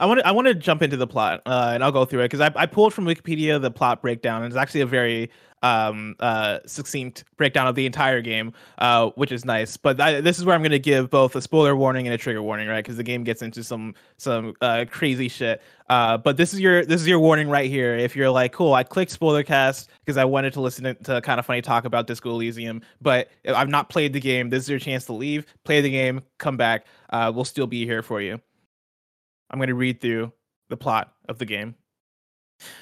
I want to I want to jump into the plot, uh, and I'll go through it because I, I pulled from Wikipedia the plot breakdown, and it's actually a very um, uh, succinct breakdown of the entire game, uh, which is nice. But I, this is where I'm going to give both a spoiler warning and a trigger warning, right? Because the game gets into some some uh, crazy shit. Uh, but this is your this is your warning right here. If you're like, cool, I clicked spoiler cast because I wanted to listen to, to kind of funny talk about Disco Elysium, but I've not played the game. This is your chance to leave, play the game, come back. Uh, we'll still be here for you. I'm going to read through the plot of the game.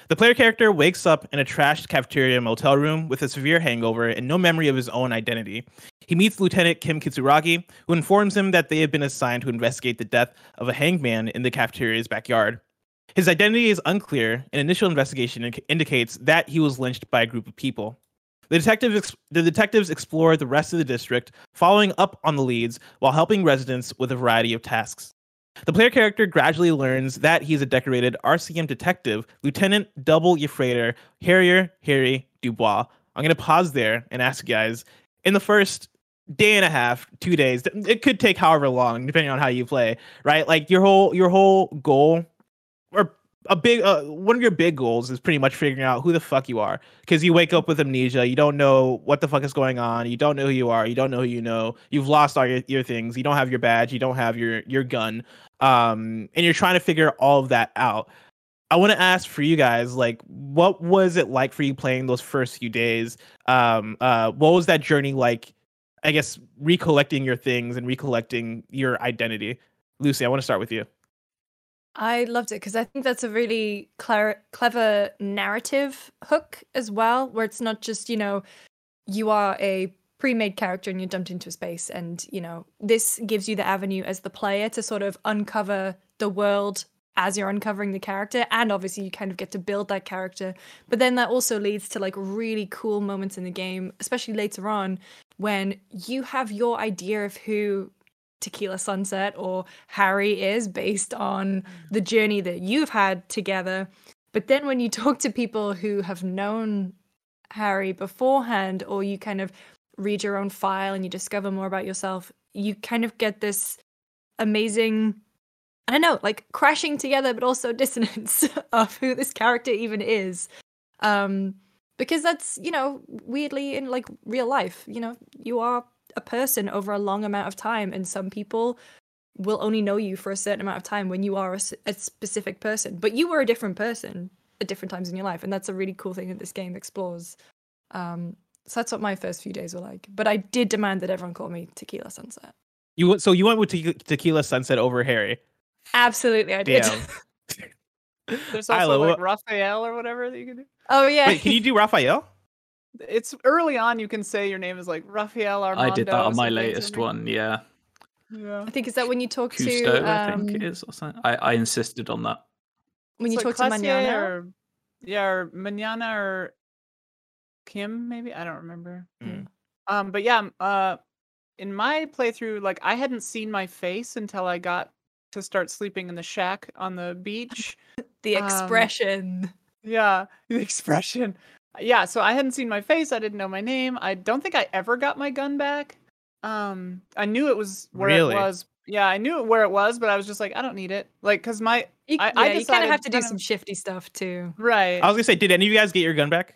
The player character wakes up in a trashed cafeteria motel room with a severe hangover and no memory of his own identity. He meets Lieutenant Kim Kitsuragi, who informs him that they have been assigned to investigate the death of a hanged man in the cafeteria's backyard. His identity is unclear, and initial investigation in- indicates that he was lynched by a group of people. The detectives, ex- the detectives explore the rest of the district, following up on the leads while helping residents with a variety of tasks. The player character gradually learns that he's a decorated RCM detective, Lieutenant Double Yefreitor Harrier Harry Du Bois. I'm going to pause there and ask you guys in the first day and a half, two days, it could take however long, depending on how you play, right? Like your whole your whole goal or a big uh, one of your big goals is pretty much figuring out who the fuck you are because you wake up with amnesia you don't know what the fuck is going on you don't know who you are you don't know who you know you've lost all your, your things you don't have your badge you don't have your your gun um and you're trying to figure all of that out. I want to ask for you guys like what was it like for you playing those first few days? Um uh what was that journey like i guess recollecting your things and recollecting your identity? Lucy i want to start with you I loved it because I think that's a really clever, clever narrative hook as well, where it's not just, you know, you are a pre made character and you're dumped into a space. And, you know, this gives you the avenue as the player to sort of uncover the world as you're uncovering the character. And obviously, you kind of get to build that character. But then that also leads to like really cool moments in the game, especially later on when you have your idea of who Tequila Sunset or Harry is based on the journey that you've had together. But then when you talk to people who have known Harry beforehand, or you kind of read your own file and you discover more about yourself, you kind of get this amazing, I don't know, like crashing together, but also dissonance of who this character even is. Um, because that's, you know, weirdly in like real life, you know, you are a person over a long amount of time and some people will only know you for a certain amount of time when you are a specific person but you were a different person at different times in your life and that's a really cool thing that this game explores um so that's what my first few days were like but i did demand that everyone call me tequila sunset You so you went with te- Tequila Sunset over Harry. absolutely i did Damn. There's Isla, also like what- Raphael or whatever that you can do. oh yeah Wait, can you do Raphael? It's early on. You can say your name is like Raphael Armando. I did that on my latest one. Yeah, Yeah. i think is that when you talk Costeau, to I um think it is. Or something. I, I insisted on that. when you It's like talk to Klaasje manana or yeah, or Manana or Kim, maybe I don't remember. Mm. Um, but yeah, uh, in my playthrough, like I hadn't seen my face until I got to start sleeping in the shack on the beach. the um, expression yeah, the expression. Yeah, so I hadn't seen my face. I didn't know my name. I don't think I ever got my gun back. Um, I knew it was where Really? it was yeah, I knew where it was, but I was just like, I don't need it. Like, cause my You, I- yeah, I you kind of have to do some shifty stuff too. right. I was gonna say, did any of you guys get your gun back?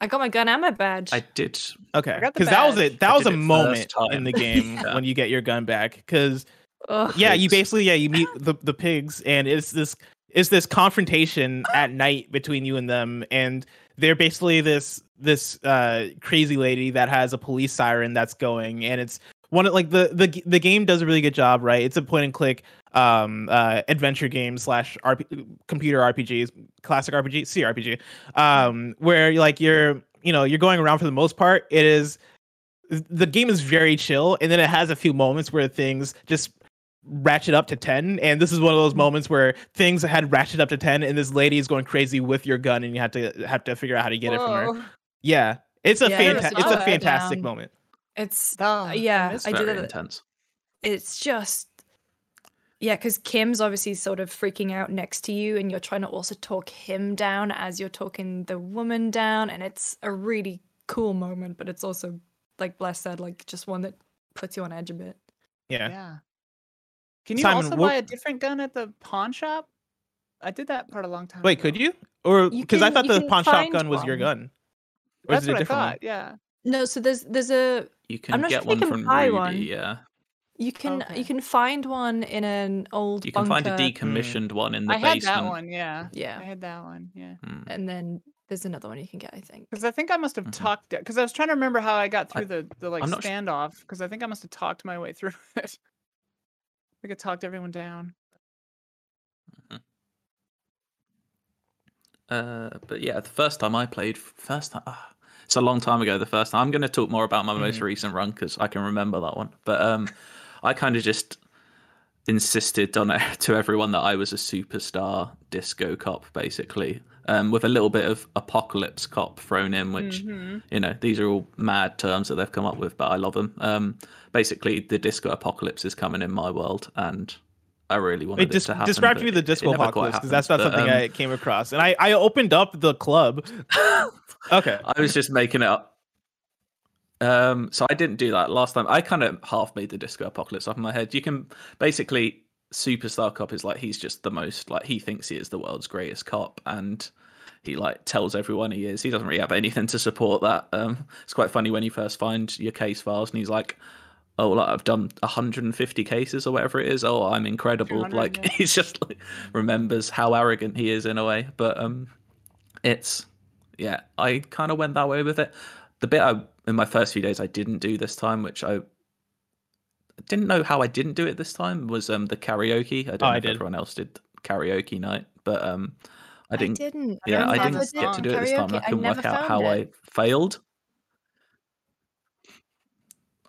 I got my gun and my badge. I did. Okay, because that was it. That I was a moment in the game Yeah. when you get your gun back. Because Ugh. yeah, you basically yeah you meet the the pigs, and it's this it's this confrontation at night between you and them, and they're basically this this uh crazy lady that has a police siren that's going, and it's one of like the the the game does a really good job, right? It's a point and click um uh adventure game slash RP, computer RPGs, classic RPG, CRPG, um where like you're you know you're going around for the most part. It is the game is very chill, and then it has a few moments where things just ratchet up to 10 and this is one of those mm-hmm. moments where things had ratchet up to 10 and this lady is going crazy with your gun and you have to have to figure out how to get it from her yeah it's a Yeah, fanta- it's a fantastic down. moment It's Oh, yeah, missed I did Very it. intense. It's just yeah, because Kim's obviously sort of freaking out next to you, and you're trying to also talk him down as you're talking the woman down, and it's a really cool moment, but it's also like Bless said, like just one that puts you on edge a bit. yeah, Yeah. Can you Simon, also what- buy a different gun at the pawn shop? I did that part a long time ago. wait ago. could you or because i thought the pawn shop find gun was your gun or That's is it a what I different one? thought. Yeah. No, so there's there's a You can not get sure one can from buy Rudy. one. Yeah, you can Okay. you can find one in an old you can find a bunker, decommissioned one in the I had basement. that one. Yeah. Yeah. I had that one. Yeah. Mm. and then there's another one you can get, I think. Because I think I must have Mhm. talked because I was trying to remember how I got I- through the the like I'm not su- standoff because I think I must have talked my way through it. I think I talked everyone down. Uh, but yeah, the first time I played, first time, ah, it's a long time ago. The first time, I'm going to talk more about my most Mhm. recent run because I can remember that one. But um, I kind of just insisted on it to everyone that I was a superstar disco cop, basically, um, with a little bit of apocalypse cop thrown in, which Mhm. you know these are all mad terms that they've come up with, but I love them. Um, basically, the disco apocalypse is coming in my world, and I really wanted Wait, it dis- to happen. describe to me the it- it disco apocalypse because that's not. But, something um, I came across, and I I opened up the club. Okay, I was just making it up. Um, so I didn't do that last time. I kind of half made the disco apocalypse off in my head. You can basically superstar cop is like he's just the most like he thinks he is the world's greatest cop and he like tells everyone he is. He doesn't really have anything to support that. Um, it's quite funny when you first find your case files and he's like, "Oh, like I've done 150 cases or whatever it is. Oh, I'm incredible." Like he's just like remembers how arrogant he is in a way. But um, it's yeah, I kind of went that way with it. The bit I in my first few days I didn't do this time, which I didn't know how I didn't do it this time, was um the karaoke. I don't Oh, know I if did. everyone else did karaoke night, but um I didn't. didn't. yeah, I never didn't get to do it this time. I karaoke. I couldn't never work out found how I failed.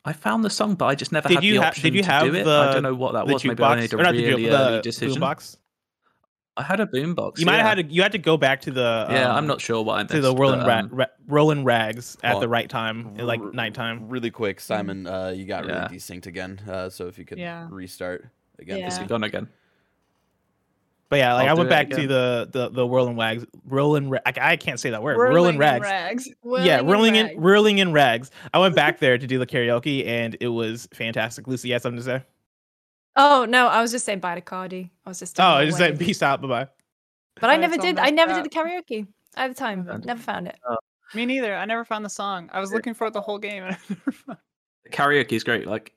I found the song, but I just never did had you the ha- option did you to have do it. the I don't know what that was. Maybe I made a or not the really early decision. boombox? I had a boombox. You might yeah. have had to, you had to go back to the yeah, I'm um, not sure why I missed. to the whirling but, um, ra- rolling rags at well, the right time, at, like nighttime. Really quick, Simon, uh, you got Yeah. really desynced again. Uh, so if you could Yeah. restart again. Yeah. Is it gone again? But yeah, like I'll I went it back to the the the whirling wags, rolling. Ra- I, I can't say that word. Whirling Rolling rags. rags. yeah, Whirling in whirling in rags. whirling in rags. I went back there to do the karaoke, and it was fantastic. Lucy, you had something to say? Oh no, I was just saying bye to Cardy. I was just. Oh, I just when. said peace out, bye bye. But I never did. I never up. did the karaoke at the time. Yeah. Never found it. Me neither. I never found the song. I was looking for it the whole game. And I never found karaoke is great. Like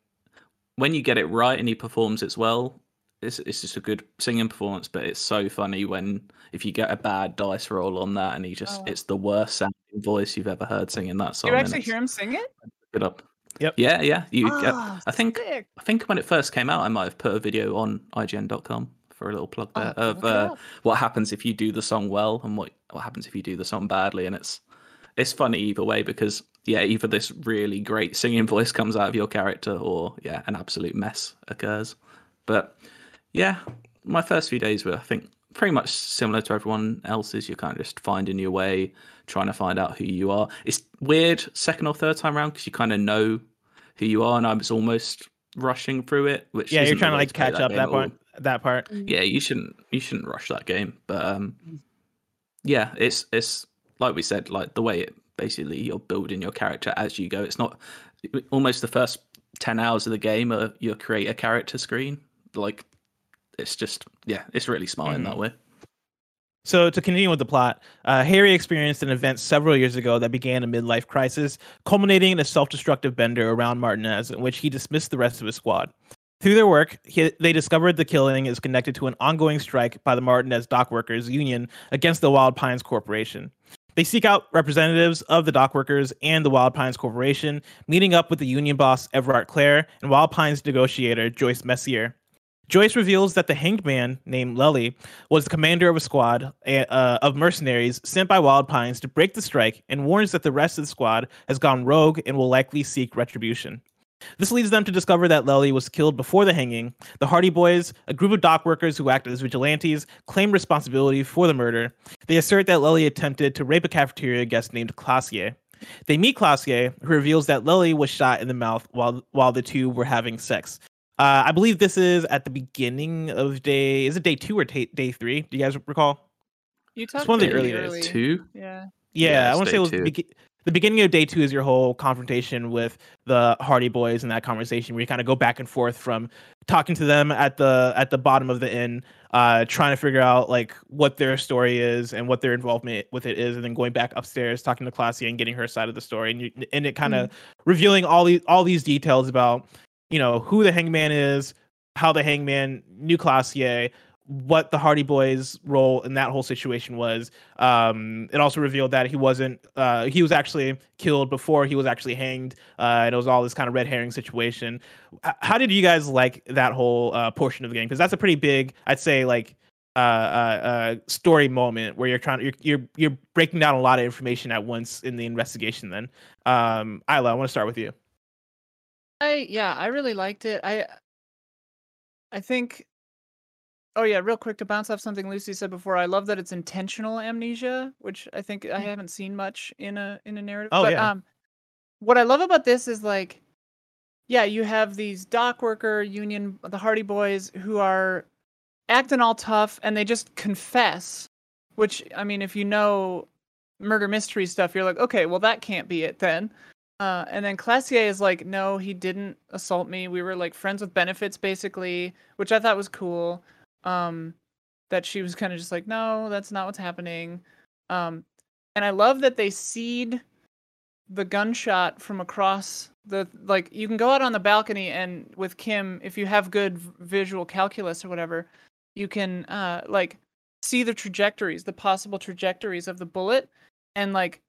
when you get it right and he performs it well, it's it's just a good singing performance. But it's so funny when if you get a bad dice roll on that and he just Oh. it's the worst sounding voice you've ever heard singing that song. You actually hear him sing it? good up. Yep. Yeah, yeah. You Ah, I think sick. I think when it first came out, I might have put a video on IGN.com for a little plug there to of uh, what happens if you do the song well and what what happens if you do the song badly, and it's it's funny either way because yeah, either this really great singing voice comes out of your character, or yeah, an absolute mess occurs. But yeah, my first few days were I think pretty much similar to everyone else's. You're kind of just finding your way, trying to find out who you are. It's weird second or third time around because you kind of know who you are, and I was almost rushing through it. Which Yeah, you're trying to like play catch up that part. That part. Mm. Yeah, you shouldn't you shouldn't rush that game. But um yeah, it's it's like we said, like the way it basically you're building your character as you go. It's not almost the first ten hours of the game uh, are your create a character screen. Like, it's just yeah, it's really smart in mm-hmm. that way. So to continue with the plot, uh, Harry experienced an event several years ago that began a midlife crisis, culminating in a self-destructive bender around Martinaise, in which he dismissed the rest of his squad. Through their work, he, they discovered the killing is connected to an ongoing strike by the Martinaise Dock Workers Union against the Wild Pines Corporation. They seek out representatives of the dock workers and the Wild Pines Corporation, meeting up with the union boss Evrart Claire and Wild Pines negotiator Joyce Messier. Joyce reveals that the hanged man named Lely was the commander of a squad uh, of mercenaries sent by Wild Pines to break the strike and warns that the rest of the squad has gone rogue and will likely seek retribution. This leads them to discover that Lely was killed before the hanging. The Hardie Boys, a group of dock workers who acted as vigilantes, claim responsibility for the murder. They assert that Lely attempted to rape a cafeteria guest named Klaasje. They meet Klaasje, who reveals that Lely was shot in the mouth while while the two were having sex. Uh, I believe this is at the beginning of day. Is it day two or ta- day three? Do you guys recall? You talked one of the pretty early days. Two. Yeah. Yeah, Yeah, I want to say it was the, two. the beginning of day two is your whole confrontation with the Hardie Boys and that conversation where you kind of go back and forth from talking to them at the at the bottom of the inn, uh, trying to figure out like what their story is and what their involvement with it is, and then going back upstairs talking to Klaasje and getting her side of the story, and you, and it kind of revealing all these all these details about you know who the Hangman is, how the Hangman knew Klaasje, what the Hardie Boys' role in that whole situation was. Um, it also revealed that he wasn't. Uh, he was actually killed before he was actually hanged. Uh, and it was all this kind of red herring situation. H- how did you guys like that whole uh, portion of the game? Because that's a pretty big, I'd say, like uh, uh, uh, story moment where you're trying you're, you're you're breaking down a lot of information at once in the investigation. Then, um, Isla, I want to start with you. I yeah, I really liked it. I I think Oh yeah, real quick to bounce off something Lucy said before. I love that it's intentional amnesia, which I think I haven't seen much in a in a narrative. Oh, but yeah. um what I love about this is like yeah, you have these dock worker union the Hardie Boys who are acting all tough and they just confess, which I mean if you know murder mystery stuff, you're like, okay, well that can't be it then. Uh, and then Klaasje is like, no, he didn't assault me. We were like friends with benefits, basically, which I thought was cool. Um, that she was kind of just like, no, that's not what's happening. Um, and I love that they seed the gunshot from across the like. You can go out on the balcony and with Kim, if you have good visual calculus or whatever, you can uh like see the trajectories, the possible trajectories of the bullet, and like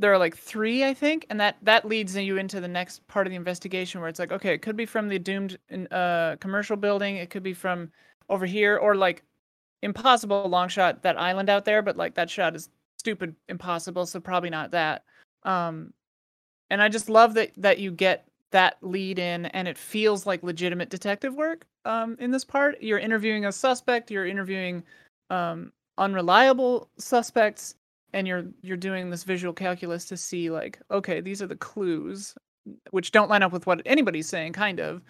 there are like three i think and that that leads you into the next part of the investigation where it's like okay it could be from the doomed uh commercial building it could be from over here or like impossible long shot that island out there but like that shot is stupid impossible so probably not that. Um and i just love that that you get that lead in and it feels like legitimate detective work um in this part. You're interviewing a suspect you're interviewing um unreliable suspects and you're you're doing this visual calculus to see like okay these are the clues which don't line up with what anybody's saying kind of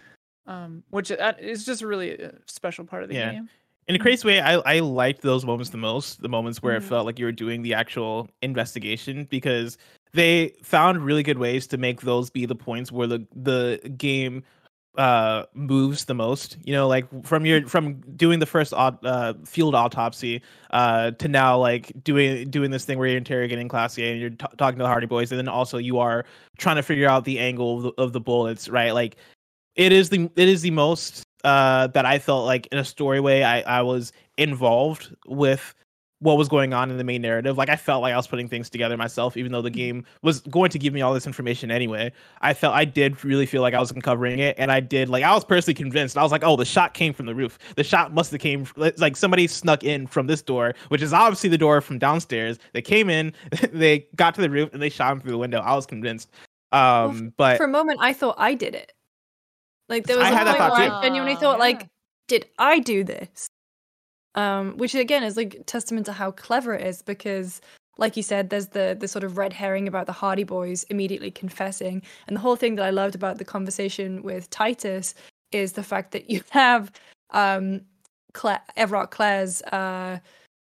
um which uh, is just a really uh, special part of the Yeah. game in a crazy way, I, I liked those moments the most. The moments where Mhm. it felt like you were doing the actual investigation because they found really good ways to make those be the points where the the game uh moves the most you know like from your from doing the first uh field autopsy uh to now like doing doing this thing where you're interrogating Klaasje and you're t- talking to the hardie boys and then also you are trying to figure out the angle of the, of the bullets right? Like it is the it is the most uh that I felt like in a story way I I was involved with what was going on in the main narrative. Like I felt like I was putting things together myself, even though the game was going to give me all this information anyway. I felt I did really feel like I was uncovering it, and I did like I was personally convinced. I was like, oh, the shot came from the roof. The shot must have came like somebody snuck in from this door, which is obviously the door from downstairs. They came in, they got to the roof, and they shot him through the window. I was convinced. Um, but For a moment, I thought I did it. Like there was I a had that point thought where too. I genuinely Ah, thought, yeah. like, did I do this? Um, which again is like testament to how clever it is because, like you said, there's the the sort of red herring about the Hardie Boys immediately confessing, and the whole thing that I loved about the conversation with Titus is the fact that you have um, Claire, Evrart Claire's uh,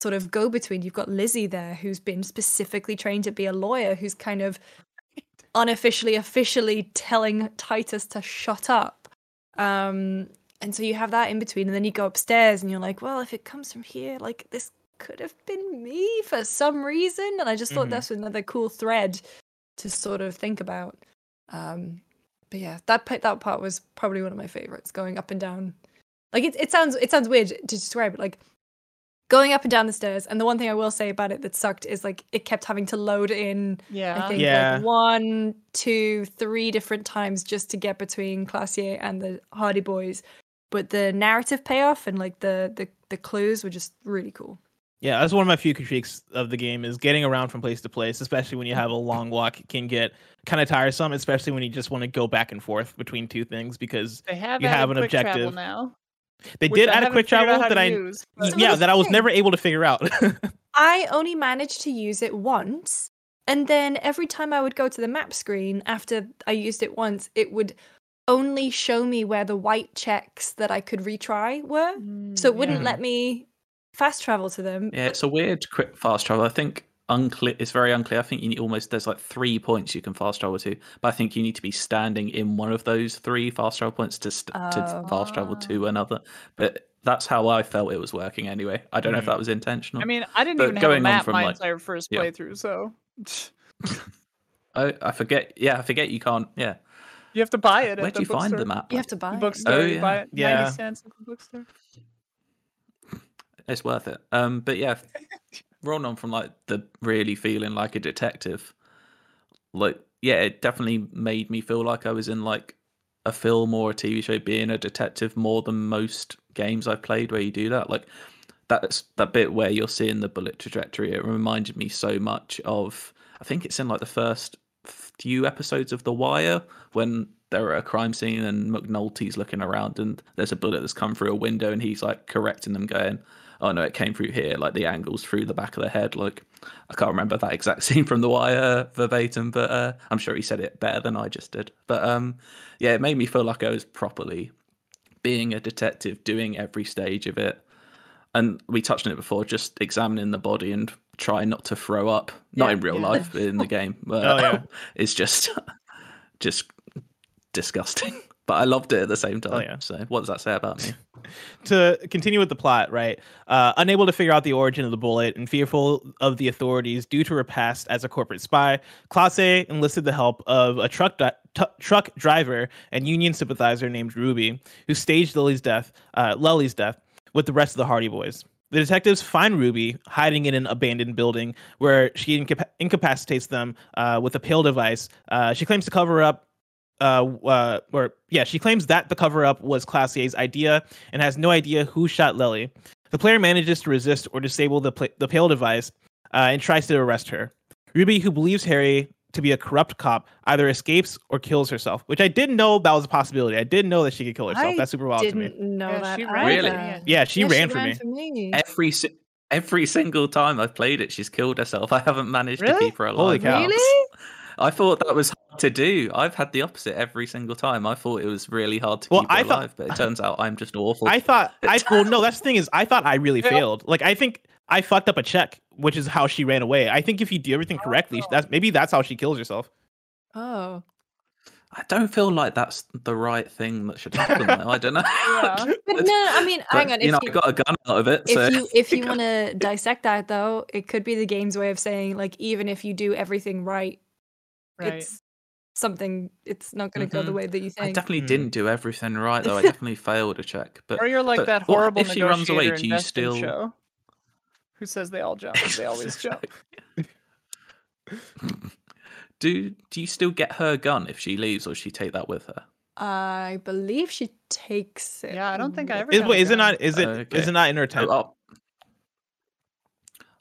sort of go between. You've got Lizzie there, who's been specifically trained to be a lawyer, who's kind of unofficially, officially telling Titus to shut up. Um, and so you have that in between, and then you go upstairs, and you're like, well, if it comes from here, like this could have been me for some reason. And I just thought Mhm. that's another cool thread to sort of think about. Um, but yeah, that that part was probably one of my favorites, going up and down. Like it, it sounds it sounds weird to describe it, like going up and down the stairs. And the one thing I will say about it that sucked is like it kept having to load in Yeah. I think Yeah. like one, two, three different times just to get between Klaasje and the Hardie Boys. But the narrative payoff and like the the, the clues were just really cool. Yeah, that's one of my few critiques of the game is getting around from place to place, especially when you have a long walk can get kind of tiresome, especially when you just want to go back and forth between two things because They have You have an quick objective. now. they did I add a quick travel that I use, but- So yeah that I was never able to figure out. I only managed to use it once. And then every time I would go to the map screen after I used it once, it would only show me where the white checks that I could retry were. So it wouldn't yeah. let me fast travel to them. Yeah, it's a weird quick fast travel. I think unclear. It's very unclear. I think you need almost there's like three points you can fast travel to, but I think you need to be standing in one of those three fast travel points to st- to Oh. fast travel to another. But that's how I felt it was working anyway. I don't know if Mhm. that was intentional. I mean, I didn't But even have a going on map from, my like- entire first yeah. playthrough, so I, I forget. Yeah, I forget you can't. Yeah, you have to buy it. where at do the you find the bookstore. map? You have to buy The it. bookstore. Oh, you buy yeah. it Yeah. ninety cents at the bookstore. it's worth it. Um, but yeah, rolling on from like the really feeling like a detective, like yeah, it definitely made me feel like I was in like a film or a TV show being a detective more than most games I've played where you do that. Like that's that bit where you're seeing the bullet trajectory. It reminded me so much of I think it's in like the first few episodes of The Wire when they're at a crime scene and McNulty's looking around and there's a bullet that's come through a window and he's like correcting them, going, "Oh no, it came through here." Like the angles through the back of the head. Like I can't remember that exact scene from The Wire verbatim, but uh, I'm sure he said it better than I just did. But um, yeah, it made me feel like I was properly being a detective, doing every stage of it. And we touched on it before, just examining the body and trying not to throw up. Not Yeah, in real yeah. life, but in the game. But Oh, yeah. it's just just disgusting. But I loved it at the same time. Oh, yeah. So what does that say about me? to continue with the plot, right? Uh, unable to figure out the origin of the bullet and fearful of the authorities due to her past as a corporate spy, Klaasje enlisted the help of a truck di- t- truck driver and union sympathizer named Ruby, who staged Lely's death, uh, Lely's death, with the rest of the Hardie Boys. The detectives find Ruby hiding in an abandoned building where she incapa- incapacitates them uh, with a pale device. Uh, she claims to cover up uh, uh, or yeah, she claims that the cover up was Klaasje's idea and has no idea who shot Lely. The player manages to resist or disable the pla- the pale device uh, and tries to arrest her. Ruby, who believes Harry to be a corrupt cop, either escapes or kills herself, which I didn't know that was a possibility. I didn't know that she could kill herself. I That's super wild to me. Didn't know Yeah, that. she ran Really? either. me. Yeah, she Yeah, ran for me. for me. Every si- every single time I've played it, she's killed herself. I haven't managed to keep her alive. Holy cow. Really? I thought that was hard to do. I've had the opposite every single time. I thought it was really hard to Well, keep her I thought- alive, but it turns out I'm just awful. I thought I well no, that's the thing is I thought I really Yeah. failed. Like I think I fucked up a check, which is how she ran away. I think if you do everything correctly, that's maybe that's how she kills herself. Oh. I don't feel like that's the right thing that should happen. though. I don't know. Yeah. But no, I mean, But, hang on. you If know, you, I got a gun out of it. if so you if you want to dissect that though, it could be the game's way of saying like even if you do everything right, Right. it's something. It's not going to go the Mhm. way that you think. I definitely Hmm. didn't do everything right though. I definitely failed a check. But or you're like but that what horrible if she runs negotiator away? Do you still? Show who says they all jump. They always jump. do do you still get her gun if she leaves, or does she take that with her? I believe she takes it. Yeah, I don't think I ever Is, wait, is it gun. not? Is it? Okay. Is it not in her tent? Oh,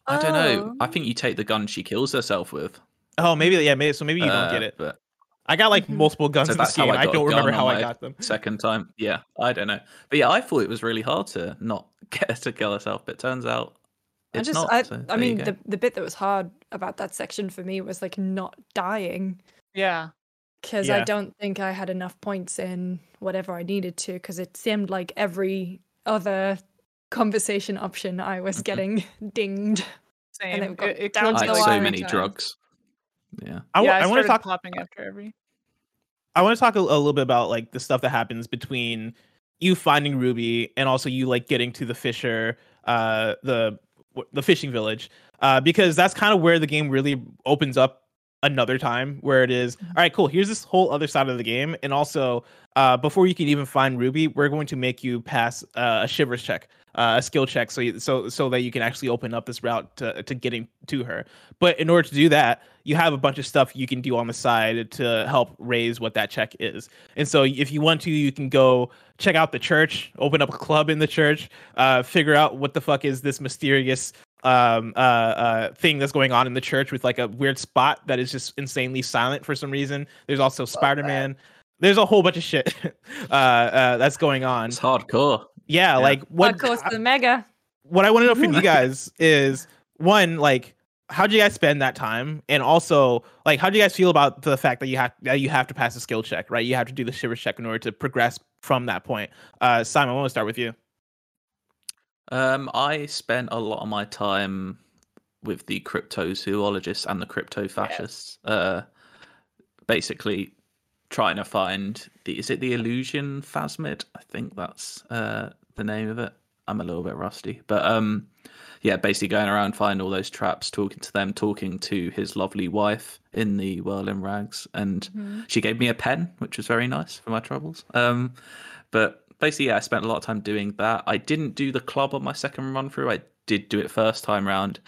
I don't know. I think you take the gun she kills herself with. Oh, maybe yeah. Maybe so. Maybe you don't get Uh, it. But I got like Mhm. multiple guns So in this that's how game. I I, don't remember how I got them. second time, yeah, I don't know. But yeah, I thought it was really hard to not get her to kill herself, but turns out I it's just, not. I, so I mean, the the bit that was hard about that section for me was like not dying Yeah. because Yeah. I don't think I had enough points in whatever I needed to because it seemed like every other conversation option I was Mhm. getting dinged. Same. then got it, it down to me the like so many times. drugs. Yeah. I, yeah, I, want to talk. popping after every. I want to talk a, a little bit about like the stuff that happens between you finding Ruby and also you like getting to the fisher, uh, the the fishing village, uh, because that's kind of where the game really opens up another time where it is, all right cool here's this whole other side of the game and also uh before you can even find ruby we're going to make you pass uh, a shivers check uh, a skill check so you, so so that you can actually open up this route to, to getting to her. But in order to do that you have a bunch of stuff you can do on the side to help raise what that check is. And so if you want to you can go check out the church open up a club in the church uh figure out what the fuck is this mysterious um uh uh thing that's going on in the church with like a weird spot that is just insanely silent for some reason. There's also spider-man. There's a whole bunch of shit uh uh that's going on. It's hardcore. Yeah, Yeah. like what Of course, the mega. what i want to know from you guys is one like how do you guys spend that time and also like how do you guys feel about the fact that you have that you have to pass a skill check right you have to do the shiver check in order to progress from that point uh simon i want to start with you Um, I spent a lot of my time with the cryptozoologists and the crypto fascists. Uh, basically trying to find the is it the illusion phasmid? I think that's uh the name of it. I'm a little bit rusty, but um, yeah, basically going around finding all those traps, talking to them, talking to his lovely wife in the whirling rags, and Mm-hmm. she gave me a pen, which was very nice for my troubles. Um, but basically, yeah, I spent a lot of time doing that. I didn't do the club on my second run through. I did do it first time round,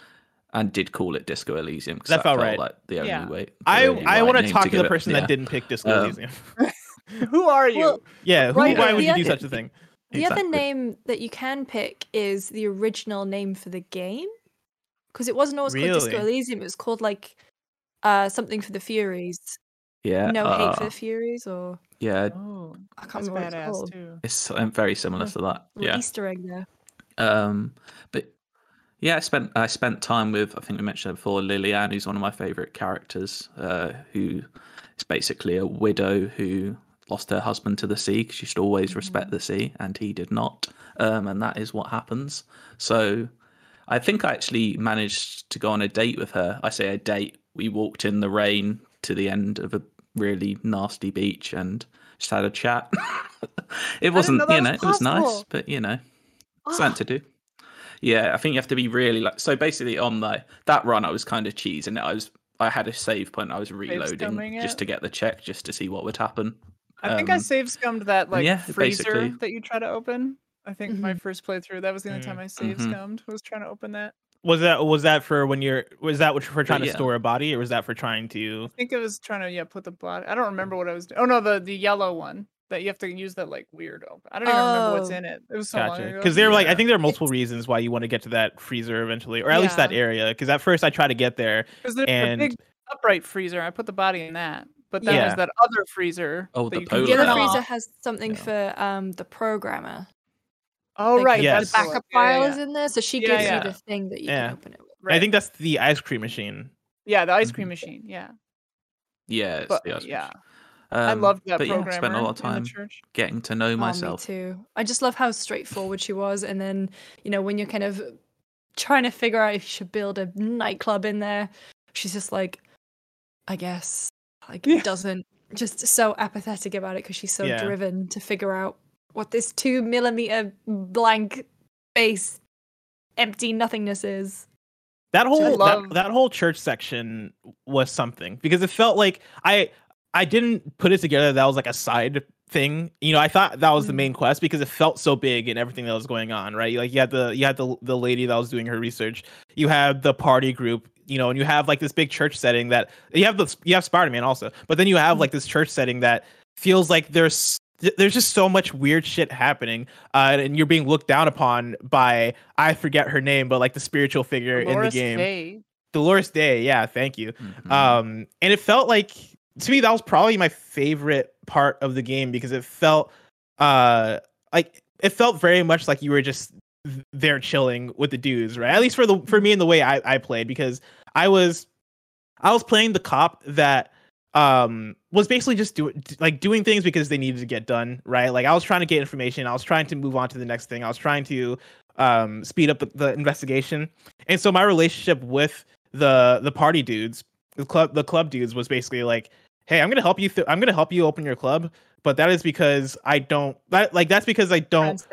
and did call it Disco Elysium because That that, felt felt right. like the only Yeah. way. the i only i want to talk to give the it. person Yeah. that didn't pick disco Um, elysium Who are you? Well, yeah who, Right, why would you do such a thing The other name that you can pick is the original name for the game, because it wasn't always called Disco Elysium. It was called like uh something for the Furies. Yeah, no hate for uh, the Furies, or yeah, oh, I can't remember what it's called. too. it's very similar to that. Yeah. Easter egg there. Um, but yeah, I spent I spent time with I think we mentioned it before Lilienne, who's one of my favorite characters, uh, who is basically a widow who lost her husband to the sea because she should always respect the sea, and he did not, um, and that is what happens. So I think I actually managed to go on a date with her. I say a date. We walked in the rain to the end of a really nasty beach and just had a chat. it wasn't, know you was know, it was nice, but you know, Ah, something to do. Yeah, I think you have to be really like. So basically, on the that run, I was kind of cheesing it. I was I had a save point. I was reloading just to get the check, just to see what would happen. I think I Um, save scummed that like yeah, freezer basically. that you try to open. I think my Mhm. first playthrough that was the only time I save Mhm. scummed was trying to open that. was that was that for when you're was that what- for trying to store a body or was that for trying to I think it was trying to yeah put the body. I don't remember what I was doing. Oh no, the the yellow one that you have to use that like weird open. I don't even remember what's Oh. in it. It was so long Gotcha. ago. Because there were like I think there are multiple reasons why you want to get to that freezer eventually, or at least that area. Because at first I tried to get there, Because there's and- a big upright freezer. I put the body in that, but then Yeah. there's that other freezer. Oh, the polar The other Polar. freezer has something Yeah. for um the programmer. Oh Like, right, Yes. The that's the one. backup Yeah, yeah, file yeah. is in there, so she Yeah, gives yeah. you the thing that you Yeah. can open it with. I think that's the ice cream machine. yeah, the ice cream Mhm. machine. Yeah, Yeah, it's but the ice yeah, cream. I Um, loved that but yeah, programmer spent a lot of time getting to know Oh, me myself. too. I just love how straightforward she was, and then you know when you're kind of trying to figure out if you should build a nightclub in there, she's just like, I guess, like Yeah. doesn't just so apathetic about it because she's so Yeah. driven to figure out what this two millimeter blank space empty nothingness is. That whole love- that, that whole church section was something because it felt like I I didn't put it together that was like a side thing. You know, I thought that was the Mm. main quest because it felt so big and everything that was going on, right? Like you had the you had the the lady that was doing her research. You had the party group, you know, and you have like this big church setting that you have the you have Spider-Man also. But then you have like this church setting that feels like there's there's just so much weird shit happening uh, and you're being looked down upon by I forget her name, but like the spiritual figure in the Dolores game. Day. Dolores Dei, yeah, thank you. Mhm. Um, and it felt like to me that was probably my favorite part of the game because it felt uh like it felt very much like you were just th- there chilling with the dudes, right? At least for the for me in the way I, I played because I was I was playing the cop that um was basically just doing like doing things because they needed to get done, right? Like I was trying to get information, I was trying to move on to the next thing, I was trying to um speed up the, investigation. And so my relationship with the the party dudes the club the club dudes was basically like, "Hey, I'm gonna help you. Th- I'm gonna help you open your club, but that is because I don't that like that's because I don't.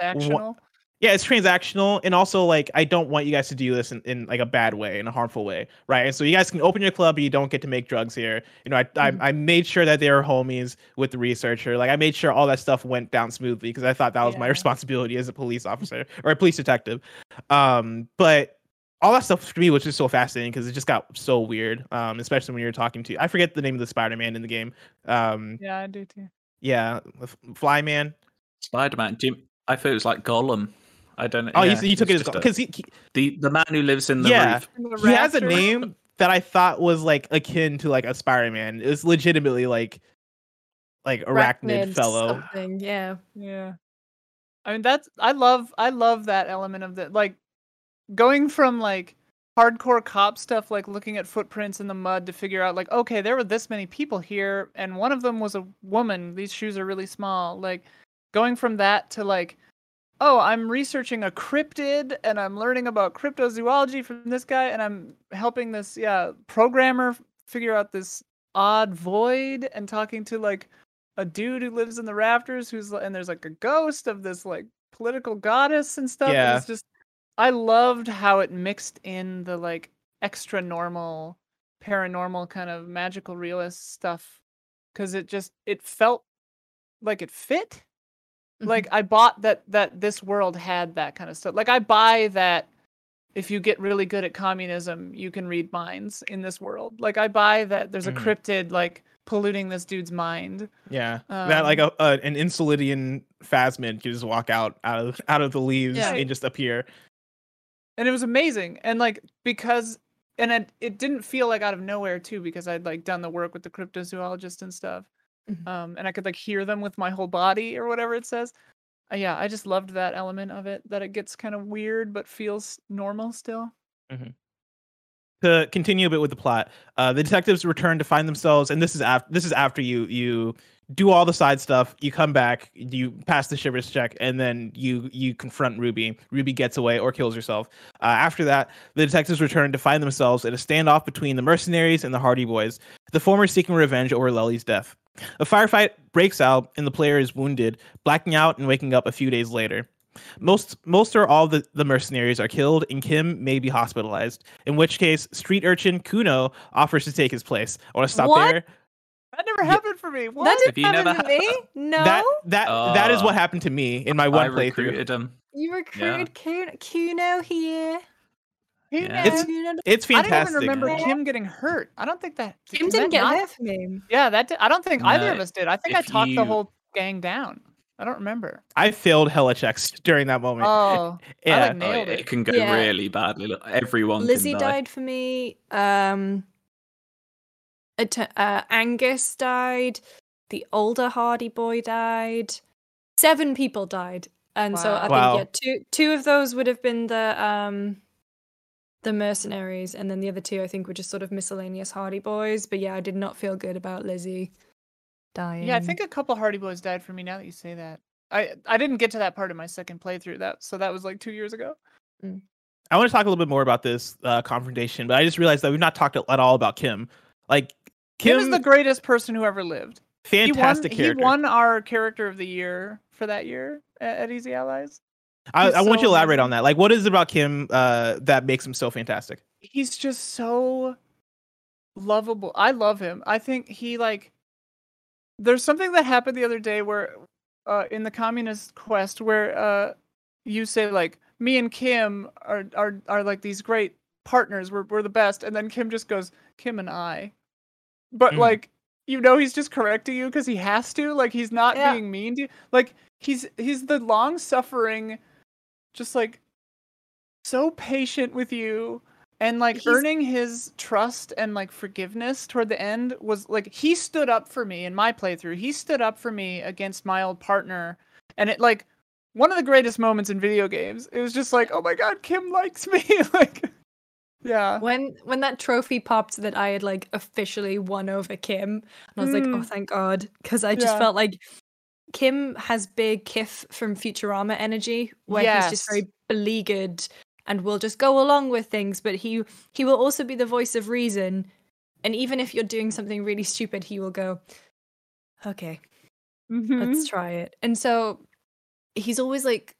Yeah, it's transactional, and also like I don't want you guys to do this in, in like a bad way, in a harmful way, right? And so you guys can open your club, but you don't get to make drugs here. You know, I Mhm. I, I made sure that they were homies with the researcher. Like I made sure all that stuff went down smoothly because I thought that was my responsibility as a police officer or a police detective. Um, but all that stuff to me was just so fascinating because it just got so weird. Um, especially when you're talking to I forget the name of the Spider-Man in the game. Um, Yeah, I do too. yeah, Flyman. Spider Man. Jim. I thought it was like Gollum. I don't know. Oh, yeah, you, you took it as because he, he the the man who lives in the Yeah. roof. And the he has a name that I thought was like akin to like a Spider-Man. It was legitimately like like arachnid, fellow. Something. Yeah. Yeah. I mean that's I love I love that element of the like going from like hardcore cop stuff like looking at footprints in the mud to figure out like okay there were this many people here and one of them was a woman these shoes are really small like going from that to like oh I'm researching a cryptid and I'm learning about cryptozoology from this guy and I'm helping this yeah programmer figure out this odd void and talking to like a dude who lives in the rafters who's and there's like a ghost of this like political goddess and stuff. and Yeah. It's just I loved how it mixed in the like extra normal, paranormal kind of magical realist stuff because it just it felt like it fit. Like I bought that that this world had that kind of stuff. Like I buy that if you get really good at communism, you can read minds in this world. Like I buy that there's a Mhm. cryptid like polluting this dude's mind. Yeah, that like Um, a, a an Insulindian phasmid could just walk out out of out of the leaves Yeah. and just appear. and it was amazing and like because and it, it didn't feel like out of nowhere too because i'd like done the work with the cryptozoologist and stuff Mhm. um and i could like hear them with my whole body or whatever it says. Uh, yeah i just loved that element of it that it gets kind of weird but feels normal still. To continue a bit with the plot, uh, the detectives return to find themselves, and this is after this is after you you do all the side stuff. You come back, you pass the shivers check, and then you you confront Ruby. Ruby gets away or kills herself. Uh, after that, the detectives return to find themselves in a standoff between the mercenaries and the Hardie Boys. The former seeking revenge over Lely's death. A firefight breaks out, and the player is wounded, blacking out and waking up a few days later. Most most or all the, the mercenaries are killed, and Kim may be hospitalized. In which case, street urchin Cuno offers to take his place. I want to stop What? there. That never Yeah. happened for me what? That didn't happen never to ha- me. No. That that that is what Ah. happened to me in my I one playthrough. him. you recruited Cuno, Cuno here. Who Yeah. knows? It's- Cuno the- It's i didn't even remember man. kim getting hurt i don't think that Kim did that didn't get not- hurt yeah that did, i don't think either of us did i think i if talked the whole gang down i don't remember I failed hella checks during that moment. oh yeah. I like Oh, nailed it, it. can go Yeah. really badly. Look, everyone Lizzie can die. died for me. Um, At- uh, Angus died. The older Hardie boy died. Seven people died, and so I think yeah, two two of those would have been the um the mercenaries, and then the other two I think were just sort of miscellaneous Hardie boys. But yeah, I did not feel good about Lizzie dying. Yeah, I think a couple Hardie Boys died for me. Now that you say that, I I didn't get to that part of my second playthrough. That so that was like two years ago. I want to talk a little bit more about this uh, confrontation, but I just realized that we've not talked at all about Kim. Like Kim, Kim, is the greatest person who ever lived. fantastic he won, character. He won our character of the year for that year at, at Easy Allies. I, I want you to elaborate amazing. on that. Like, what is it about Kim uh, that makes him so fantastic? He's just so lovable. I love him. I think he like. There's something that happened the other day where, uh, in the communist quest, where uh, you say like me and Kim are are are like these great partners. We're we're the best, and then Kim just goes Kim and I, but Mhm. like you know he's just correcting you because he has to. Like he's not Yeah. being mean to you. Like he's he's the long suffering, just like so patient with you and like He's- earning his trust and like forgiveness toward the end was like he stood up for me in my playthrough he stood up for me against my old partner and it like one of the greatest moments in video games it was just like oh my god kim likes me like yeah when when that trophy popped that I had like officially won over Kim, and I was like, oh Mm. thank God, because I just Yeah. felt like Kim has big Kif from Futurama energy, where he's just very beleaguered and will just go along with things, but he he will also be the voice of reason, And even if you're doing something really stupid, he will go, "Okay, Mhm. let's try it." And so he's always like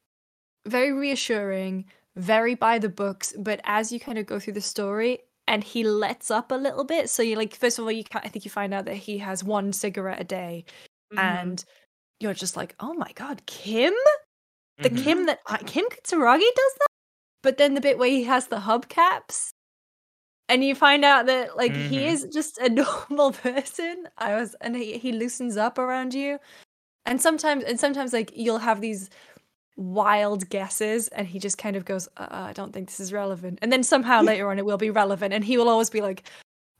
very reassuring, very by the books, but as you kind of go through the story and he lets up a little bit, so you like first of all you ca- I think you find out that he has one cigarette a day Mhm. and you're just like, "Oh my god, Kim? The Mhm. Kim that I, Kim Kitsuragi does that?" But then the bit where he has the hubcaps and you find out that like he Mhm. is just a normal person. I was and he, he loosens up around you. And sometimes and sometimes like you'll have these wild guesses and he just kind of goes, uh, I don't think this is relevant. And then somehow later on it will be relevant and he will always be like,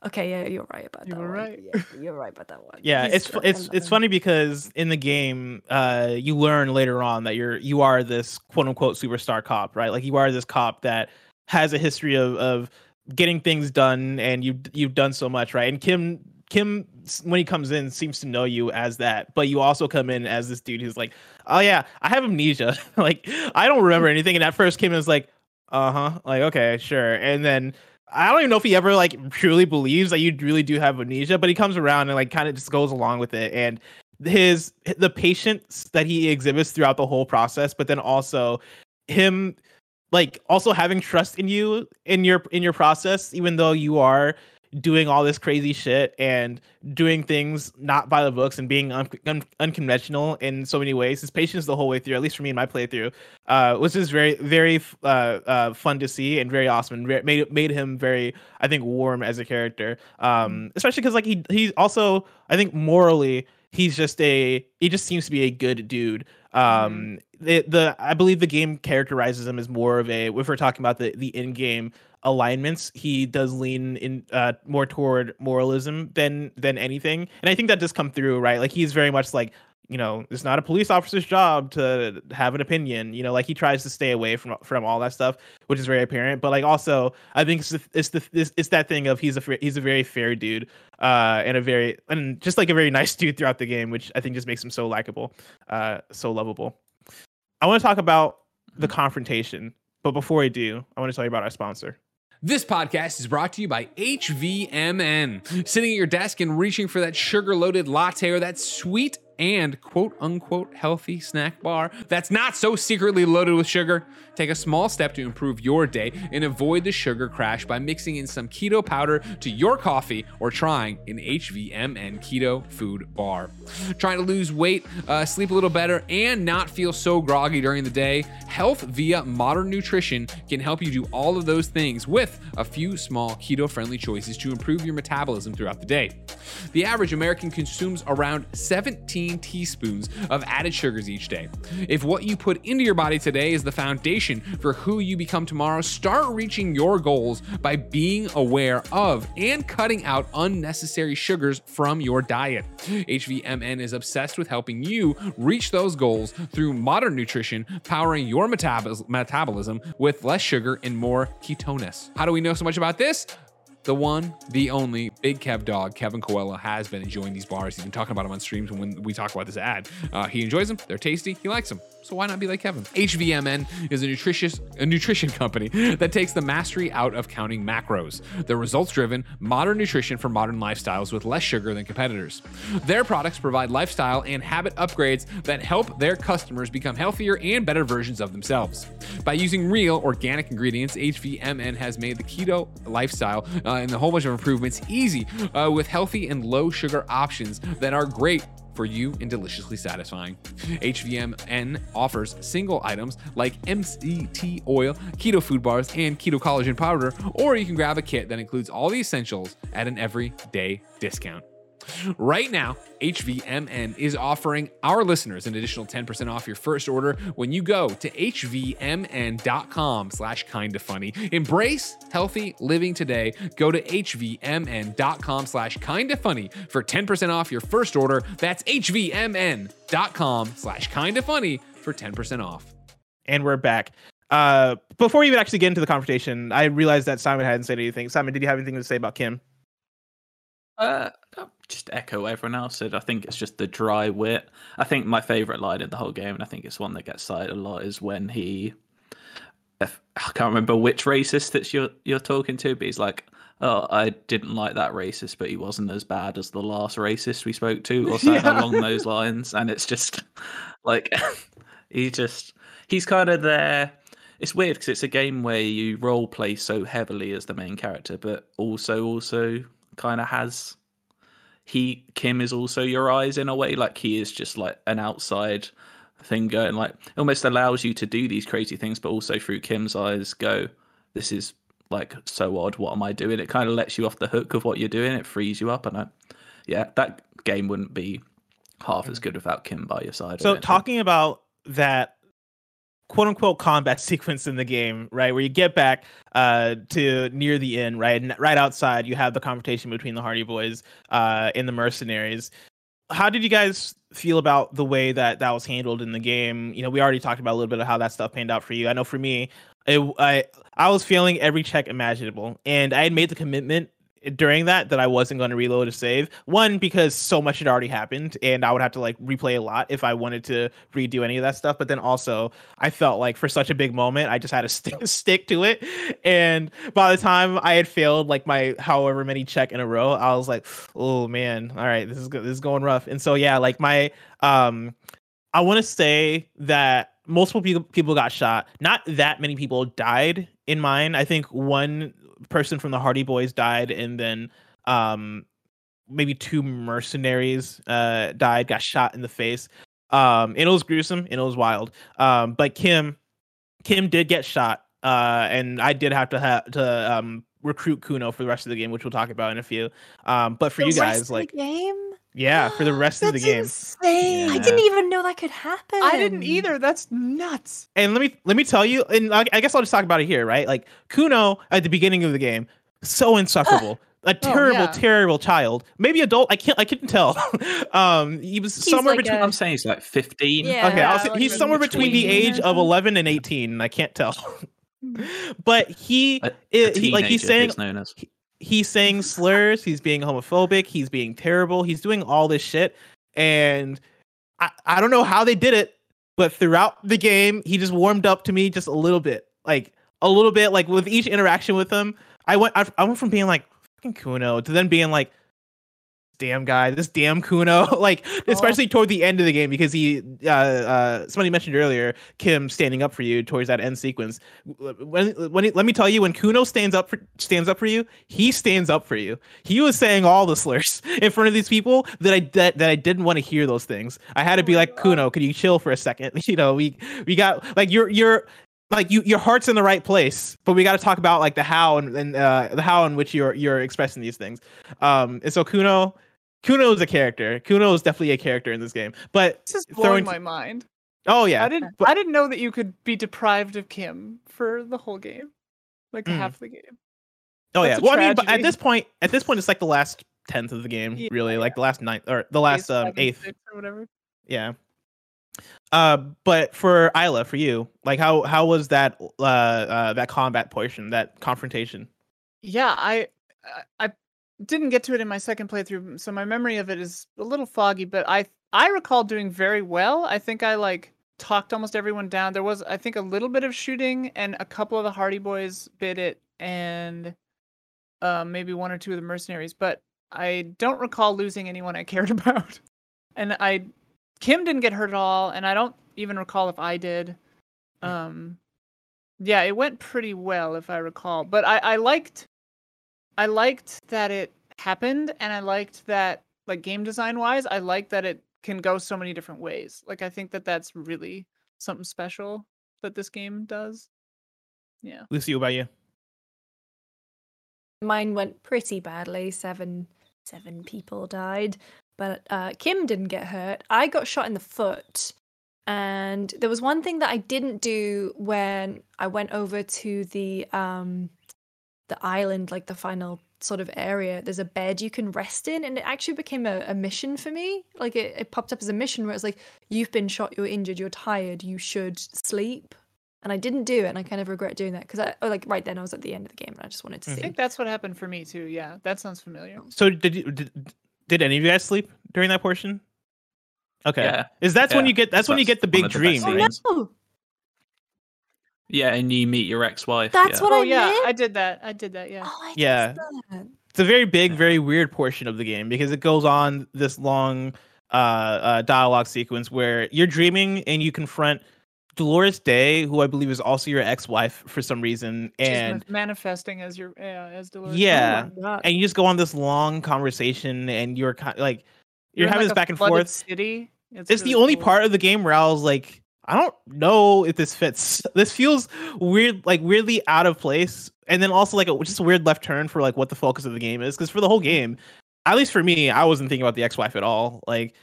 Okay, yeah, you're right about You that. were one. right." Yeah, you're right about that one. Yeah, He's it's fu- it's it's funny because in the game, uh, you learn later on that you're you are this quote unquote superstar cop, right? Like you are this cop that has a history of of getting things done, and you you've done so much, right? And Kim Kim s- when he comes in seems to know you as that, but you also come in as this dude who's like, oh yeah, I have amnesia, like I don't remember anything. And at first, came in as like, uh huh, like okay, sure, and then. I don't even know if he ever like truly believes that you really do have amnesia, but he comes around and like kind of just goes along with it. And his the patience that he exhibits throughout the whole process, but then also him like also having trust in you in your in your process, even though you are doing all this crazy shit and doing things not by the books and being un- un- unconventional in so many ways. His patience the whole way through, at least for me in my playthrough, uh, was just very very uh, uh, fun to see and very awesome and very, made made him very I think warm as a character. Um, especially because like he he's also I think morally he's just a he just seems to be a good dude. Um, the the I believe the game characterizes him as more of a if we're talking about the the in game alignments he does lean in uh more toward moralism than than anything. And i think that does come through right? Like he's very much like you know it's not a police officer's job to have an opinion you know like he tries to stay away from from all that stuff which is very apparent. But like also i think it's the, it's the it's, it's that thing of he's a he's a very fair dude uh and a very and just like a very nice dude throughout the game which i think just makes him so likable uh so lovable. I want to talk about the confrontation but before i do i want to tell you about our sponsor This podcast is brought to you by HVMN. Sitting at your desk and reaching for that sugar loaded latte or that sweet and quote unquote healthy snack bar that's not so secretly loaded with sugar. Take a small step to improve your day and avoid the sugar crash by mixing in some keto powder to your coffee or trying an HVMN keto food bar. Trying to lose weight, uh, sleep a little better, and not feel so groggy during the day? Health via modern nutrition can help you do all of those things with a few small keto friendly choices to improve your metabolism throughout the day. The average American consumes around 17 teaspoons of added sugars each day. If what you put into your body today is the foundation for who you become tomorrow, start reaching your goals by being aware of and cutting out unnecessary sugars from your diet. HVMN is obsessed with helping you reach those goals through modern nutrition, powering your metabol- metabolism with less sugar and more ketones. How do we know so much about this? The one, the only Big Kev dog, Kevin Coelho, has been enjoying these bars. He's been talking about them on streams when we talk about this ad. Uh, he enjoys them. They're tasty. He likes them. So why not be like Kevin? HVMN is a nutritious a nutrition company that takes the mastery out of counting macros. They're results-driven, modern nutrition for modern lifestyles with less sugar than competitors. Their products provide lifestyle and habit upgrades that help their customers become healthier and better versions of themselves. By using real organic ingredients, HVMN has made the keto lifestyle uh, and a whole bunch of improvements easy uh, with healthy and low sugar options that are great for you and deliciously satisfying. HVMN offers single items like MCT oil, keto food bars, and keto collagen powder, or you can grab a kit that includes all the essentials at an everyday discount. Right now, HVMN is offering our listeners an additional 10% off your first order when you go to hvmn.com slash kinda funny. Embrace healthy living today. Go to hvmn.com slash kinda funny for 10% off your first order. That's hvmn.com slash kinda funny for 10% off. and we're back. Uh, before we even actually get into the confrontation, I realized that Simon hadn't said anything. Simon, did you have anything to say about Kim? Uh, just echo everyone else said. I think it's just the dry wit. I think my favorite line in the whole game, and I think it's one that gets cited a lot, is when he. I can't remember which racist that you're you're talking to, but he's like, oh, I didn't like that racist, but he wasn't as bad as the last racist we spoke to, or something Yeah. along those lines. And it's just like he just he's kind of there. It's weird because it's a game where you role play so heavily as the main character, but also also kind of has he Kim is also your eyes in a way. Like he is just like an outside thing going like almost allows you to do these crazy things, but also through Kim's eyes go, this is like so odd. What am I doing? It kind of lets you off the hook of what you're doing. It frees you up, and I, yeah, that game wouldn't be half as mm. good without Kim by your side. So think. talking about that quote unquote combat sequence in the game, right, where you get back uh to near the end, right, and right outside you have the confrontation between the Hardie Boys uh and the mercenaries. How did you guys feel about the way that that was handled in the game? You know, we already talked about a little bit of how that stuff panned out for you. I know for me, it, I I was feeling every check imaginable, and I had made the commitment during that that I wasn't going to reload a save. One because so much had already happened, and I would have to like replay a lot if I wanted to redo any of that stuff. But then also, I felt like for such a big moment, I just had to stick stick to it. And by the time I had failed like my however many check in a row, I was like, oh man, all right, this is go- this is going rough. And so yeah, like my um, I want to say that multiple people people got shot. Not that many people died in mine. I think one person from the Hardie Boys died, and then um maybe two mercenaries uh died, got shot in the face. Um, and it was gruesome and it was wild. Um, but Kim, Kim did get shot. Uh, and I did have to have to um recruit Cuno for the rest of the game, which we'll talk about in a few. Um, but for The you guys, like, game. Yeah, for the rest of the That's game. insane. I didn't even know that could happen. I didn't either. That's nuts. and let me let me tell you, and I, I guess I'll just talk about it here, right? Like Cuno at the beginning of the game, so insufferable, a terrible, yeah. terrible child, maybe adult. I can't, I couldn't tell. um, he was He's somewhere like between. a- I'm saying he's like 15. Yeah. okay, I'll Yeah, say like he's somewhere between the age of eleven and eighteen. and I can't tell, but he, A, i- a he like he's saying it's known as. He's saying slurs he's being homophobic he's being terrible he's doing all this shit. And I, I don't know how they did it but throughout the game he just warmed up to me just a little bit. Like a little bit like with each interaction with him i went i, I went from being like fucking cuno to then being like damn guy this damn cuno like especially toward the end of the game because he uh uh somebody mentioned earlier kim standing up for you towards that end sequence. When when he, let me tell you when cuno stands up for stands up for you he stands up for you. He was saying all the slurs in front of these people that i that, that i didn't want to hear those things. I had to be like cuno could you chill for a second? You know we we got like you're you're like you your heart's in the right place but we got to talk about like the how and, and uh the how in which you're you're expressing these things. Um and so cuno cuno is a character cuno is definitely a character in this game but This is throwing blowing my mind. oh yeah I didn't. but- I didn't know that you could be deprived of Kim for the whole game, like Mm. half the game. Oh yeah. That's a Well, I mean, but at this point, at this point, it's like the last tenth of the game, Yeah, really, like the last ninth or the last Phase um eighth. or whatever. Yeah. Uh, but for Isla, for you, like how how was that uh, uh that combat portion, that confrontation? Yeah, I I didn't get to it in my second playthrough, so my memory of it is a little foggy. But I I recall doing very well. I think I like talked almost everyone down. There was I think a little bit of shooting, and a couple of the Hardie Boys bit it, and uh, maybe one or two of the mercenaries. But I don't recall losing anyone I cared about. And I Kim didn't get hurt at all, and I don't even recall if I did. Um, yeah, it went pretty well if I recall. But I, I liked I liked that it happened and I liked that like game design wise, I like that it can go so many different ways. Like I think that that's really something special that this game does. Yeah. Lucy, what about you? Mine went pretty badly. Seven seven people died, but uh, Kim didn't get hurt. I got shot in the foot, and there was one thing that I didn't do when I went over to the um the island, like the final sort of area. There's a bed you can rest in, and it actually became a, a mission for me. Like it, it popped up as a mission where it's like, you've been shot, you're injured, you're tired, you should sleep. And I didn't do it, and I kind of regret doing that because I oh, like right then I was at the end of the game and I just wanted to Mhm. I see. think that's what happened for me too. Yeah. That sounds familiar. So did you did, did any of you guys sleep during that portion? Okay. Yeah. Is that's when you get that's when you get the big of the dream, Oh no! Yeah, and you meet your ex-wife. That's yeah. what oh I yeah, meant? I did that. I did that. Yeah. Oh, I Yeah. missed that. It's a very big, very weird portion of the game because it goes on this long uh, uh, dialogue sequence where you're dreaming and you confront Dolores Dei, who I believe is also your ex-wife for some reason, and ma- manifesting as your yeah, as Dolores. Yeah. Oh and you just go on this long conversation and you're kind like you're, in, having like, this a back and forth. City. It's, It's the only cool. part of the game where I was like, I don't know if this fits. This feels weird, like weirdly out of place, and then also like a, just a weird left turn for like what the focus of the game is. Because for the whole game, at least for me, I wasn't thinking about the ex-wife at all. Like,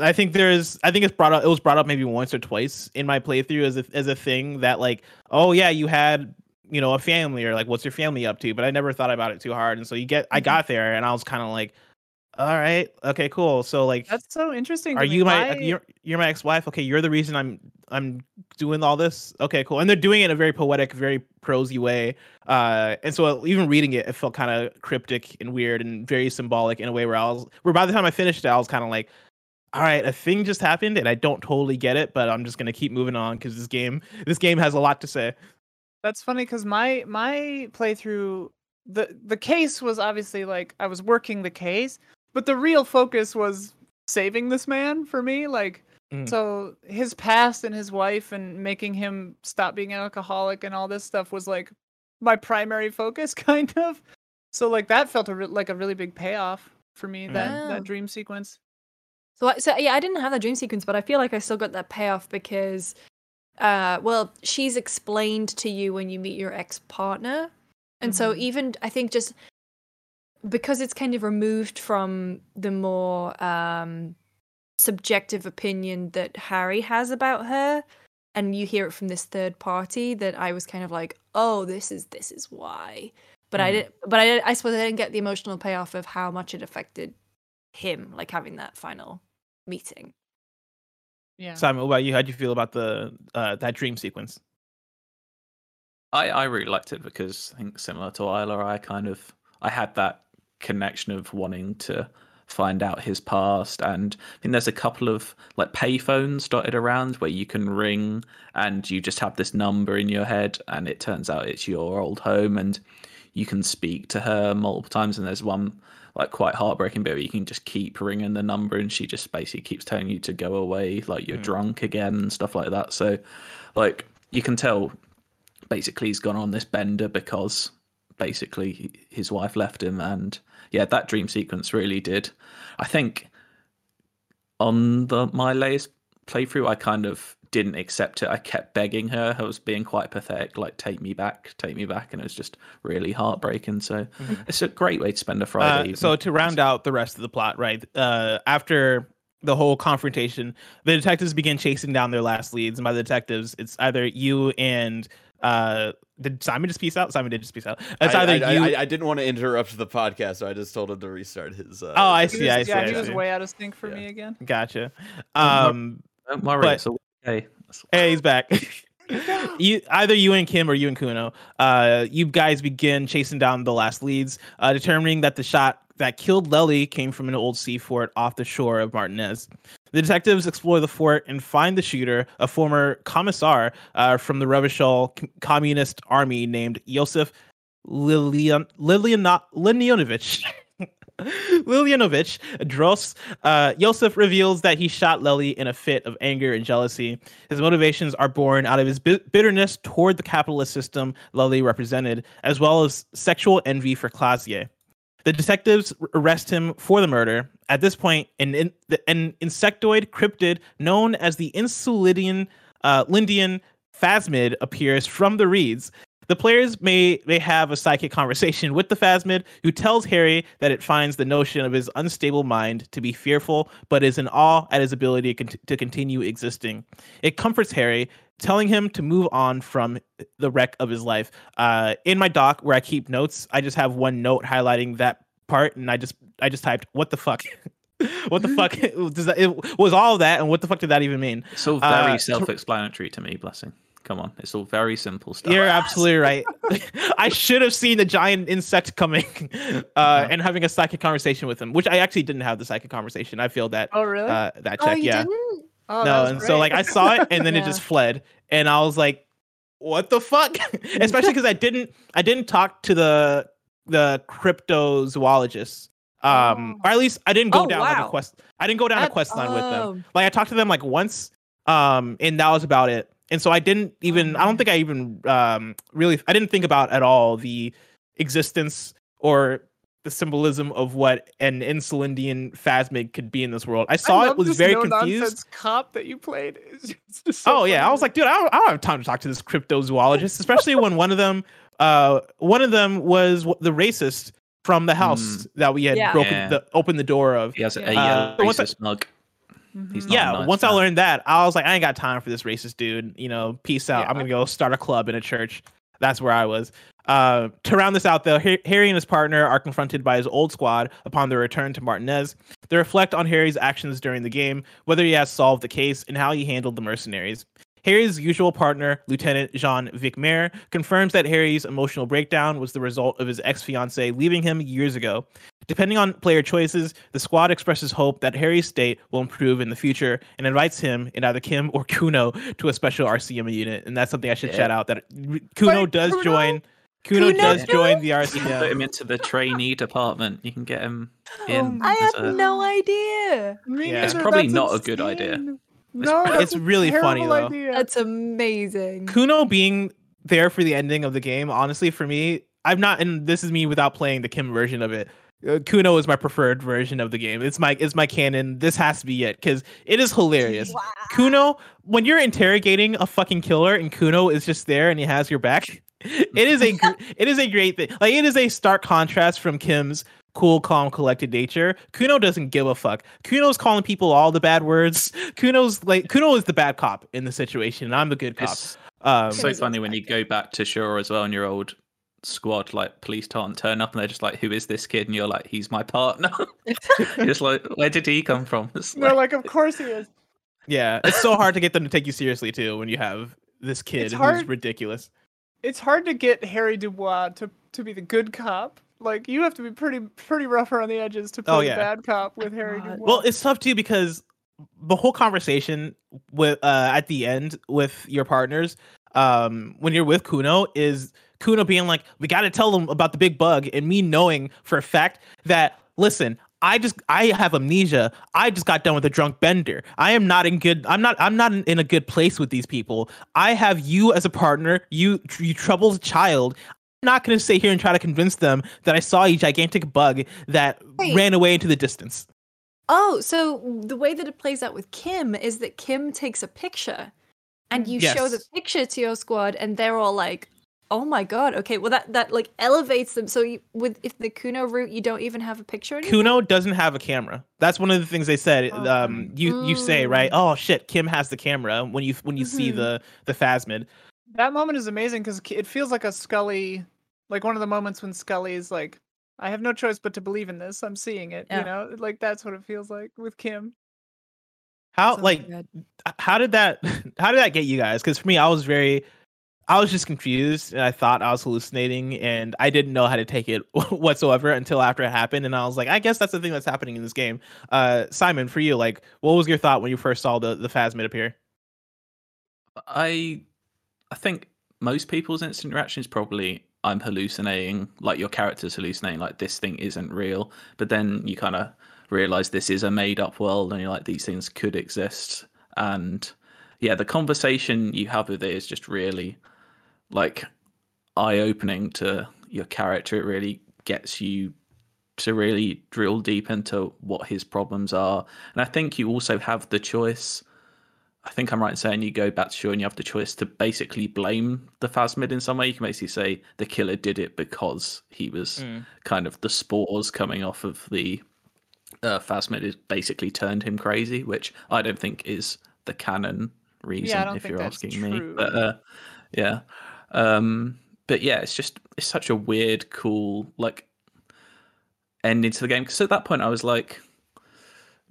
I think there's, I think it's brought up. It was brought up maybe once or twice in my playthrough as a as a thing that like, oh yeah, you had you know a family or like what's your family up to, but I never thought about it too hard. And so you get, I Mhm. got there and I was kind of like, all right, okay, cool. So like, That's so interesting. are you my you're, you're my ex-wife okay you're the reason i'm i'm doing all this okay cool and they're doing it in a very poetic very prosy way uh and so even reading it it felt kind of cryptic and weird and very symbolic in a way where i was where by the time i finished it i was kind of like all right a thing just happened and i don't totally get it but i'm just gonna keep moving on because this game this game has a lot to say That's funny because my my playthrough the the case was obviously like I was working the case, but the real focus was saving this man for me. Like Mm. so his past and his wife and making him stop being an alcoholic and all this stuff was like my primary focus kind of. So like that felt a re- like a really big payoff for me that Wow. that dream sequence. So, I- so yeah, I didn't have that dream sequence, but I feel like I still got that payoff because, uh, well, she's explained to you when you meet your ex partner, and so Mhm. even I think just because it's kind of removed from the more um, subjective opinion that Harry has about her, and you hear it from this third party, that I was kind of like, oh, this is this is why. But I Mhm. did, but I, I suppose I didn't get the emotional payoff of how much it affected him, like having that final meeting. Yeah. simon what about you How do you feel about the uh that dream sequence I, I really liked it because I think similar to Isla, I kind of I had that connection of wanting to find out his past. And I think there's a couple of like payphones dotted around where you can ring and you just have this number in your head and it turns out it's your old home and you can speak to her multiple times. And there's one like quite heartbreaking bit where you can just keep ringing the number and she just basically keeps telling you to go away like you're Mm. drunk again and stuff like that. So like you can tell basically he's gone on this bender because basically his wife left him and yeah that dream sequence really did. I think on the my latest playthrough i kind of didn't accept it. I kept begging her. I was being quite pathetic like take me back take me back and it was just really heartbreaking. So Mhm. it's a great way to spend a friday Uh, so to round out the rest of the plot, right? Uh, after the whole confrontation, the detectives begin chasing down their last leads, and by the detectives, it's either you and uh, did Simon just peace out? Simon did just peace out. It's I, either I, you. I, I didn't want to interrupt the podcast, so I just told him to restart his. Uh, Oh, I see, was- I see, yeah, I he was way out of sync for Yeah. me again. gotcha. Well, Um, don't worry but- it's all okay hey, he's back. you either you and Kim or you and Cuno. Uh, you guys begin chasing down the last leads, uh, determining that the shot that killed Lely came from an old sea fort off the shore of Martinaise. The detectives explore the fort and find the shooter, a former commissar uh, from the Revachol communist army named Yosef Lilian Lilian Lilionovich. Lilyanovich Dros. Uh, Yosef reveals that he shot Lely in a fit of anger and jealousy. His motivations are born out of his bi- bitterness toward the capitalist system Lely represented, as well as sexual envy for Klaasje. The detectives arrest him for the murder. At this point, an, an insectoid cryptid known as the Insulindian uh, Lindian Phasmid appears from the reeds. The players may may have a psychic conversation with the Phasmid, who tells Harry that it finds the notion of his unstable mind to be fearful, but is in awe at his ability to continue existing. It comforts Harry, telling him to move on from the wreck of his life. Uh, in my doc, where I keep notes, I just have one note highlighting that part, and I just I just typed, "What the fuck." what the fuck does that? It was all that, and what the fuck did that even mean? it's all very uh, self-explanatory to me blessing come on it's all very simple stuff You're absolutely right. I should have seen the giant insect coming uh, and having a psychic conversation with him, which I actually didn't have the psychic conversation. I feel that Oh really? uh, that Oh, check. you yeah, didn't? Oh, no, and so like I saw it and then it just fled, and I was like, what the fuck? Especially because I didn't I didn't talk to the the cryptozoologists. Um, or at least I didn't go Oh, down like a quest. I didn't go down a quest line with them. oh. Like I talked to them like once, um, and that was about it. And so I didn't even. I don't think I even um really. I didn't think about at all the existence or the symbolism of what an insulindian phasmid could be in this world. I saw I it was this very no confused. nonsense cop that you played. It's just- so oh yeah, I was like, dude, I don't, I don't have time to talk to this cryptozoologist, especially when one of them, uh, one of them was the racist from the house that we had Yeah. broken Yeah. the opened the door of. He has a Yeah. Uh, once I- racist mug. He's Mhm. Yeah, nice once I learned that, I was like, I ain't got time for this racist dude. You know, peace out. Yeah. I'm gonna go start a club in a church. That's where I was. Uh, to round this out, though, Harry and his partner are confronted by his old squad upon their return to Martinaise. They reflect on Harry's actions during the game, whether he has solved the case, and how he handled the mercenaries. Harry's usual partner, Lieutenant Jean Vicquemare, confirms that Harry's emotional breakdown was the result of his ex fiancee leaving him years ago. Depending on player choices, the squad expresses hope that Harry's state will improve in the future and invites him and either Kim or Cuno to a special RCM unit. And that's something I should Yeah. shout out that Cuno Wait, does Cuno? join. Cuno, Cuno does join the You can put him into the trainee department. You can get him oh in. I have a- no idea. Yeah. It's probably that's not a good idea. Insane. No, It's that's a really funny, terrible though. idea. That's amazing. Cuno being there for the ending of the game, honestly, for me, I'm not, and this is me without playing the Kim version of it. Uh, Cuno is my preferred version of the game. It's my it's my canon. This has to be it because it is hilarious. Cuno, when you're interrogating a fucking killer and Cuno is just there and he has your back, it is a gr- it is a great thing. Like it is a stark contrast from Kim's cool, calm, collected nature. Cuno doesn't give a fuck. Cuno's calling people all the bad words. Cuno's like Cuno is the bad cop in the situation, and I'm the good cop. It's Um, so funny when you go back to Shore as well and your old squad, like police can't turn up and they're just like, Who is this kid? And you're like, He's my partner. You're just like, Where did he come from? It's They're like- like, of course he is. yeah, it's so hard to get them to take you seriously too when you have this kid It's who's hard- ridiculous. It's hard to get Harry Du Bois to to be the good cop. Like you have to be pretty pretty rough around the edges to play Oh, the yeah. bad cop with Harry God. Du Bois. Well, it's tough too because the whole conversation with uh at the end with your partners, um, when you're with Cuno is Cuno being like, we got to tell them about the big bug, and me knowing for a fact that listen. I just I have amnesia. I just got done with a drunk bender. I am not in good. I'm not. I'm not in, in a good place with these people. I have you as a partner. You you troubled child. I'm not going to sit here and try to convince them that I saw a gigantic bug that Wait. ran away into the distance. Oh, so the way that it plays out with Kim is that Kim takes a picture and you show the picture to your squad and they're all like, "Oh my god, okay, well that that like elevates them." So you, with if the Cuno route you don't even have a picture anymore? Cuno doesn't have a camera. That's one of the things they said. Um, you you say right? Mm. Oh shit, Kim has the camera when you when you see Mhm. the the phasmid. that moment is amazing because it feels like a Scully, like one of the moments when Scully is like, "I have no choice but to believe in this. I'm seeing it." Yeah. You know, like that's what it feels like with Kim. How So like good. how did that how did that get you guys? Because for me, I was very I was just confused and I thought I was hallucinating and I didn't know how to take it whatsoever until after it happened. And I was like, I guess that's the thing that's happening in this game. Uh, Simon, for you, like, what was your thought when you first saw the the phasmid appear? I I think most people's instant reaction is probably I'm hallucinating, like your character's hallucinating, like this thing isn't real. But then you kind of realize this is a made up world and you're like, these things could exist. And yeah, the conversation you have with it is just really like eye opening to your character. It really gets you to really drill deep into what his problems are. And I think you also have the choice. I think I'm right in saying you go back to Shaw and you have the choice to basically blame the Phasmid in some way. You can basically say the killer did it because he was Mm. kind of the spores coming off of the uh, Phasmid is basically turned him crazy, which I don't think is the canon reason don't if you're asking me. But uh, yeah, um, but yeah, it's just it's such a weird, cool like ending to the game because at that point I was like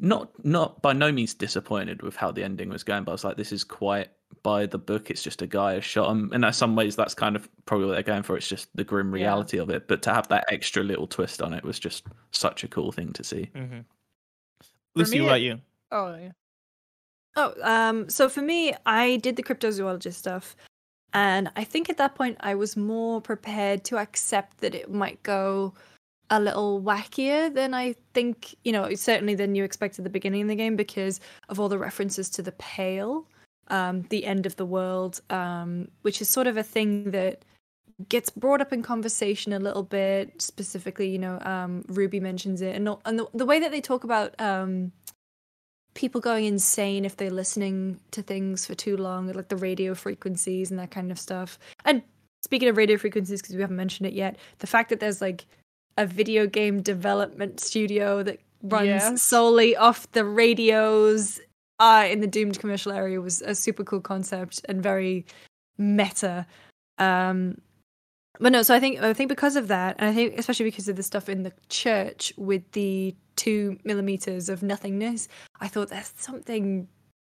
not not by no means disappointed with how the ending was going, but I was like, this is quite by the book. It's just a guy has shot him, and in some ways that's kind of probably what they're going for. It's just the grim Yeah. reality of it, but to have that extra little twist on it was just such a cool thing to see. Mm-hmm. Lucy, me, what about you? Oh yeah. Oh, um, so for me, I did the cryptozoologist stuff. And I think at that point I was more prepared to accept that it might go a little wackier than I think, you know, certainly than you expect at the beginning of the game because of all the references to the Pale, um, the end of the world, um, which is sort of a thing that gets brought up in conversation a little bit. Specifically, you know, um, Ruby mentions it, and and the, the way that they talk about um, people going insane if they're listening to things for too long, like the radio frequencies and that kind of stuff. And speaking of radio frequencies, because we haven't mentioned it yet, the fact that there's like a video game development studio that runs solely off the radios uh, in the doomed commercial area was a super cool concept and very meta. Um, but no, so I think I think because of that, and I think especially because of the stuff in the church with the two millimeters of nothingness, I thought there's something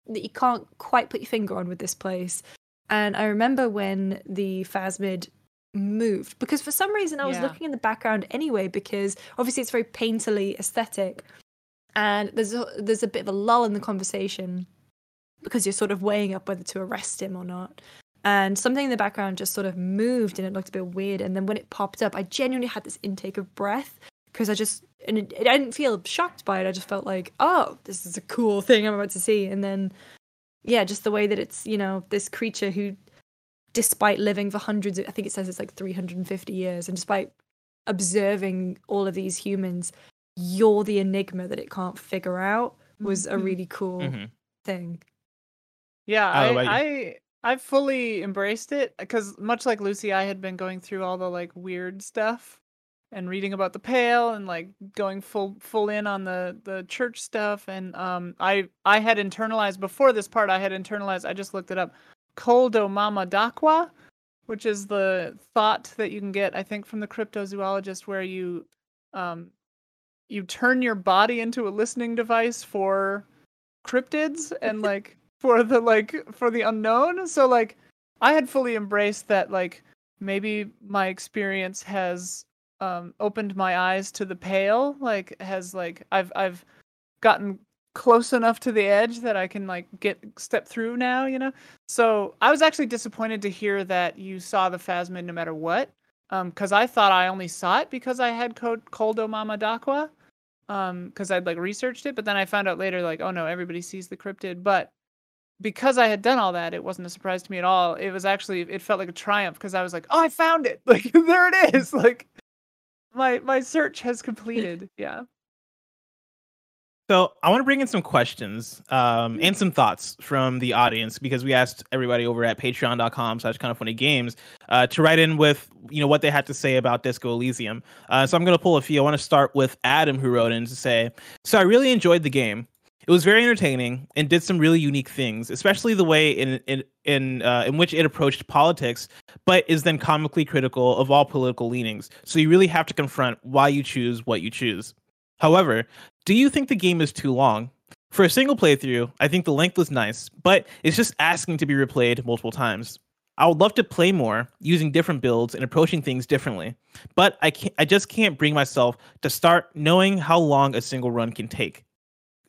that you can't quite put your finger on with this place. And I remember when the Phasmid moved. Because for some reason I was Yeah. looking in the background anyway because obviously it's very painterly aesthetic. And there's a, there's a bit of a lull in the conversation because you're sort of weighing up whether to arrest him or not. And something in the background just sort of moved and it looked a bit weird. And then when it popped up I genuinely had this intake of breath because I just and it, I didn't feel shocked by it. I just felt like oh this is a cool thing I'm about to see. And then yeah just the way that it's you know this creature who despite living for hundreds of, I think it says it's like 350 years and despite observing all of these humans you're the enigma that it can't figure out was a Mhm. really cool Mhm. thing Yeah, I, I I fully embraced it because much like Lucy, I had been going through all the like weird stuff and reading about the pale and like going full full in on the the church stuff and um I I had internalized before this part I had internalized I just looked it up Koldo Mama Dakwa which is the thought that you can get I think from the cryptozoologist where you um you turn your body into a listening device for cryptids and like for the like for the unknown. So like i had fully embraced that like maybe my experience has um opened my eyes to the pale like has like i've i've gotten close enough to the edge that i can like get step through now you know? So i was actually disappointed to hear that you saw the phasmid no matter what um because i thought i only saw it because i had code koldo mama dakwa um because i'd like researched it but then i found out later like oh no everybody sees the cryptid. But because i had done all that it wasn't a surprise to me at all. It was actually it felt like a triumph because i was like oh i found it! Like there it is! Like my my search has completed. Yeah So I want to bring in some questions um, and some thoughts from the audience because we asked everybody over at patreon.com slash kind of funny games uh, to write in with you know what they had to say about Disco Elysium. Uh, so I'm going to pull a few. I want to start with Adam who wrote in to say, so I really enjoyed the game. It was very entertaining and did some really unique things, especially the way in in in, uh, in which it approached politics, but is then comically critical of all political leanings. So you really have to confront why you choose what you choose. However, do you think the game is too long? For a single playthrough, I think the length was nice, but it's just asking to be replayed multiple times. I would love to play more using different builds and approaching things differently, but I can't, I just can't bring myself to start knowing how long a single run can take.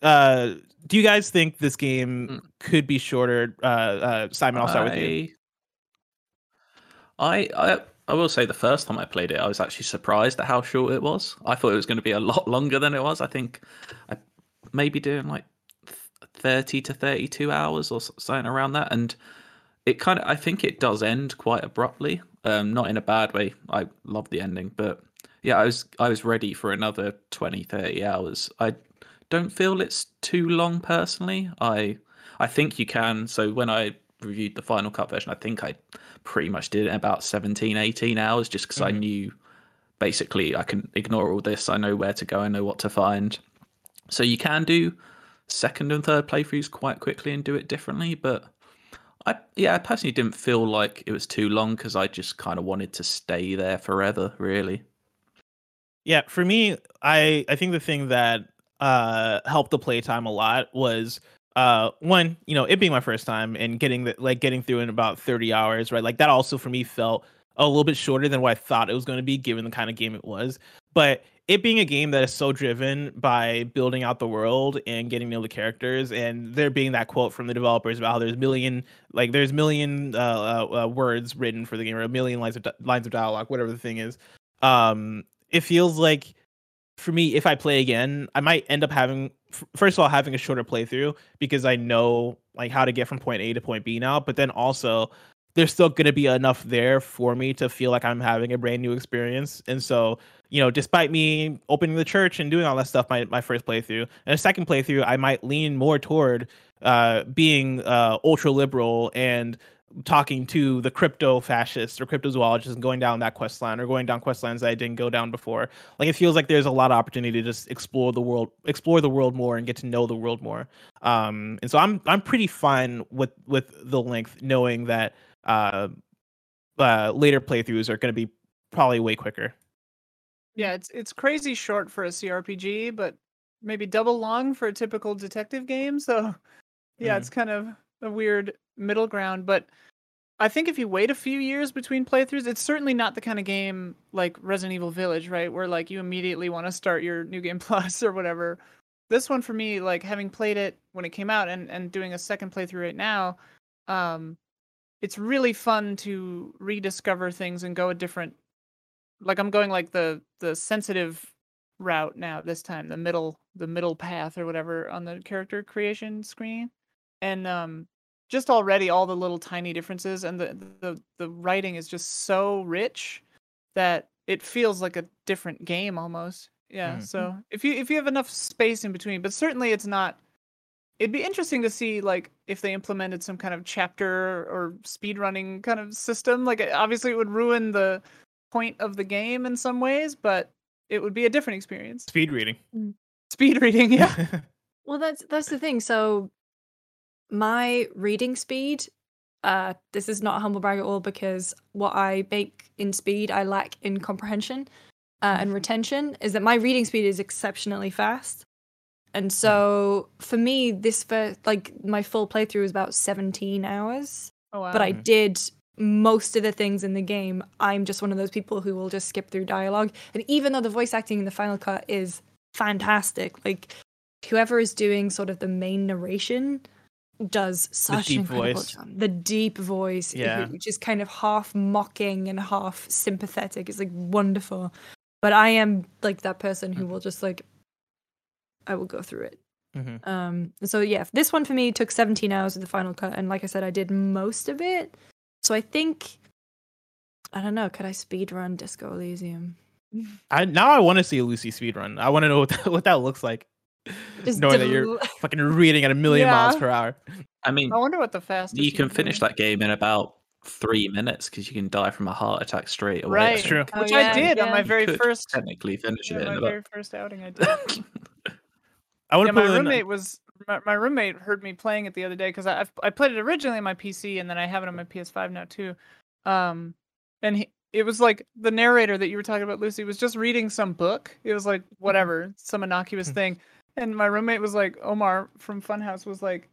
Uh, do you guys think this game Mm. could be shorter? Uh, uh, Simon, I'll start with you. I, I I will say the first time I played it, I was actually surprised at how short it was. I thought it was going to be a lot longer than it was. I think I maybe doing like thirty to thirty-two hours or something around that, and it kind of I think it does end quite abruptly. Um, not in a bad way. I love the ending, but yeah, I was I was ready for another 20, 30 hours. I don't feel it's too long personally. I I think you can. So when I reviewed the final cut version, I think I pretty much did it in about 17, 18 hours just because I Mhm. knew basically I can ignore all this. I know where to go, I know what to find. So you can do second and third playthroughs quite quickly and do it differently, but I yeah, I personally didn't feel like it was too long because I just kind of wanted to stay there forever, really. Yeah, for me, I I think the thing that uh helped the playtime a lot was uh one, you know, it being my first time and getting the like getting through in about 30 hours, right? Like that also for me felt a little bit shorter than what I thought it was going to be given the kind of game it was. but it being a game that is so driven by building out the world and getting to know the characters, and there being that quote from the developers about how there's million like there's million uh, uh, uh, words written for the game or a million lines of lines of dialogue, whatever the thing is. Um, it feels like for me, if I play again, I might end up having first of all having a shorter playthrough because I know like how to get from point A to point B now. But then also, there's still going to be enough there for me to feel like I'm having a brand new experience. And so, you know, despite me opening the church and doing all that stuff, my my first playthrough and a second playthrough, I might lean more toward uh, being uh, ultra liberal and talking to the crypto fascists or cryptozoologists and going down that quest line or going down quest lines that I didn't go down before. Like it feels like there's a lot of opportunity to just explore the world, explore the world more and get to know the world more. Um, and so I'm I'm pretty fine with with the length, knowing that uh, uh later playthroughs are going to be probably way quicker. Yeah, it's it's crazy short for a CRPG, but maybe double long for a typical detective game. So yeah, Mhm. it's kind of a weird middle ground. But I think if you wait a few years between playthroughs, it's certainly not the kind of game like Resident Evil Village, right? Where like you immediately want to start your new game plus or whatever. This one for me, like having played it when it came out and, and doing a second playthrough right now, um, it's really fun to rediscover things and go a different like I'm going like the the sensitive route now this time, the middle the middle path or whatever on the character creation screen. And um just already all the little tiny differences and the the the writing is just so rich that it feels like a different game almost. Yeah. Mhm. So if you if you have enough space in between, but certainly it's not it'd be interesting to see like if they implemented some kind of chapter or speed running kind of system. Like obviously it would ruin the point of the game in some ways, but it would be a different experience. Speed reading. Speed reading, yeah. Well, that's that's the thing. So, my reading speed, uh, this is not a humble brag at all because what I make in speed, I lack in comprehension uh, and retention. Is that my reading speed is exceptionally fast, and so for me, this first like my full playthrough was about seventeen hours Oh wow. but I did most of the things in the game. I'm just one of those people who will just skip through dialogue. And even though the voice acting in the final cut is fantastic, like whoever is doing sort of the main narration does such an incredible voice. job. The deep voice, Yeah. which is kind of half mocking and half sympathetic, is like wonderful. But I am like that person who will just like, I will go through it. Mhm. Um, so yeah, this one for me took 17 hours of the final cut, and like I said, I did most of it. So I think, I don't know, could I speed run Disco Elysium? I now I want to see a Lucy speed run. I want to know what that, what that looks like. Just knowing that you're fucking reading at a million miles per hour. I mean, I wonder what the fastest you can finish that game in about three minutes because you can die from a heart attack straight away. Right. That's true. Oh, Which yeah, I did on my You very could first technically finish yeah, it my in very about. first outing I did. I want yeah, to my put in. roommate was my, my roommate heard me playing it the other day because I I've, I played it originally on my PC and then I have it on my PS5 now too. Um, and he, it was like the narrator that you were talking about, Lucy, was just reading some book. It was like whatever, some innocuous thing. And my roommate was like, Omar from Funhouse was like,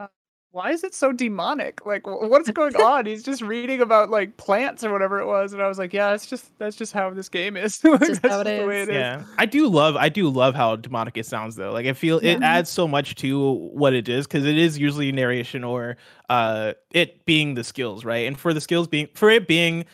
uh, "Why is it so demonic? Like, what's going on?" He's just reading about like plants or whatever it was, and I was like, "Yeah, it's just that's just how this game is. Like, Just how it the way is. it is." Yeah, I do love I do love how demonic it sounds though. Like I feel it Yeah. adds so much to what it is because it is usually narration or uh it being the skills, right? And for the skills being for it being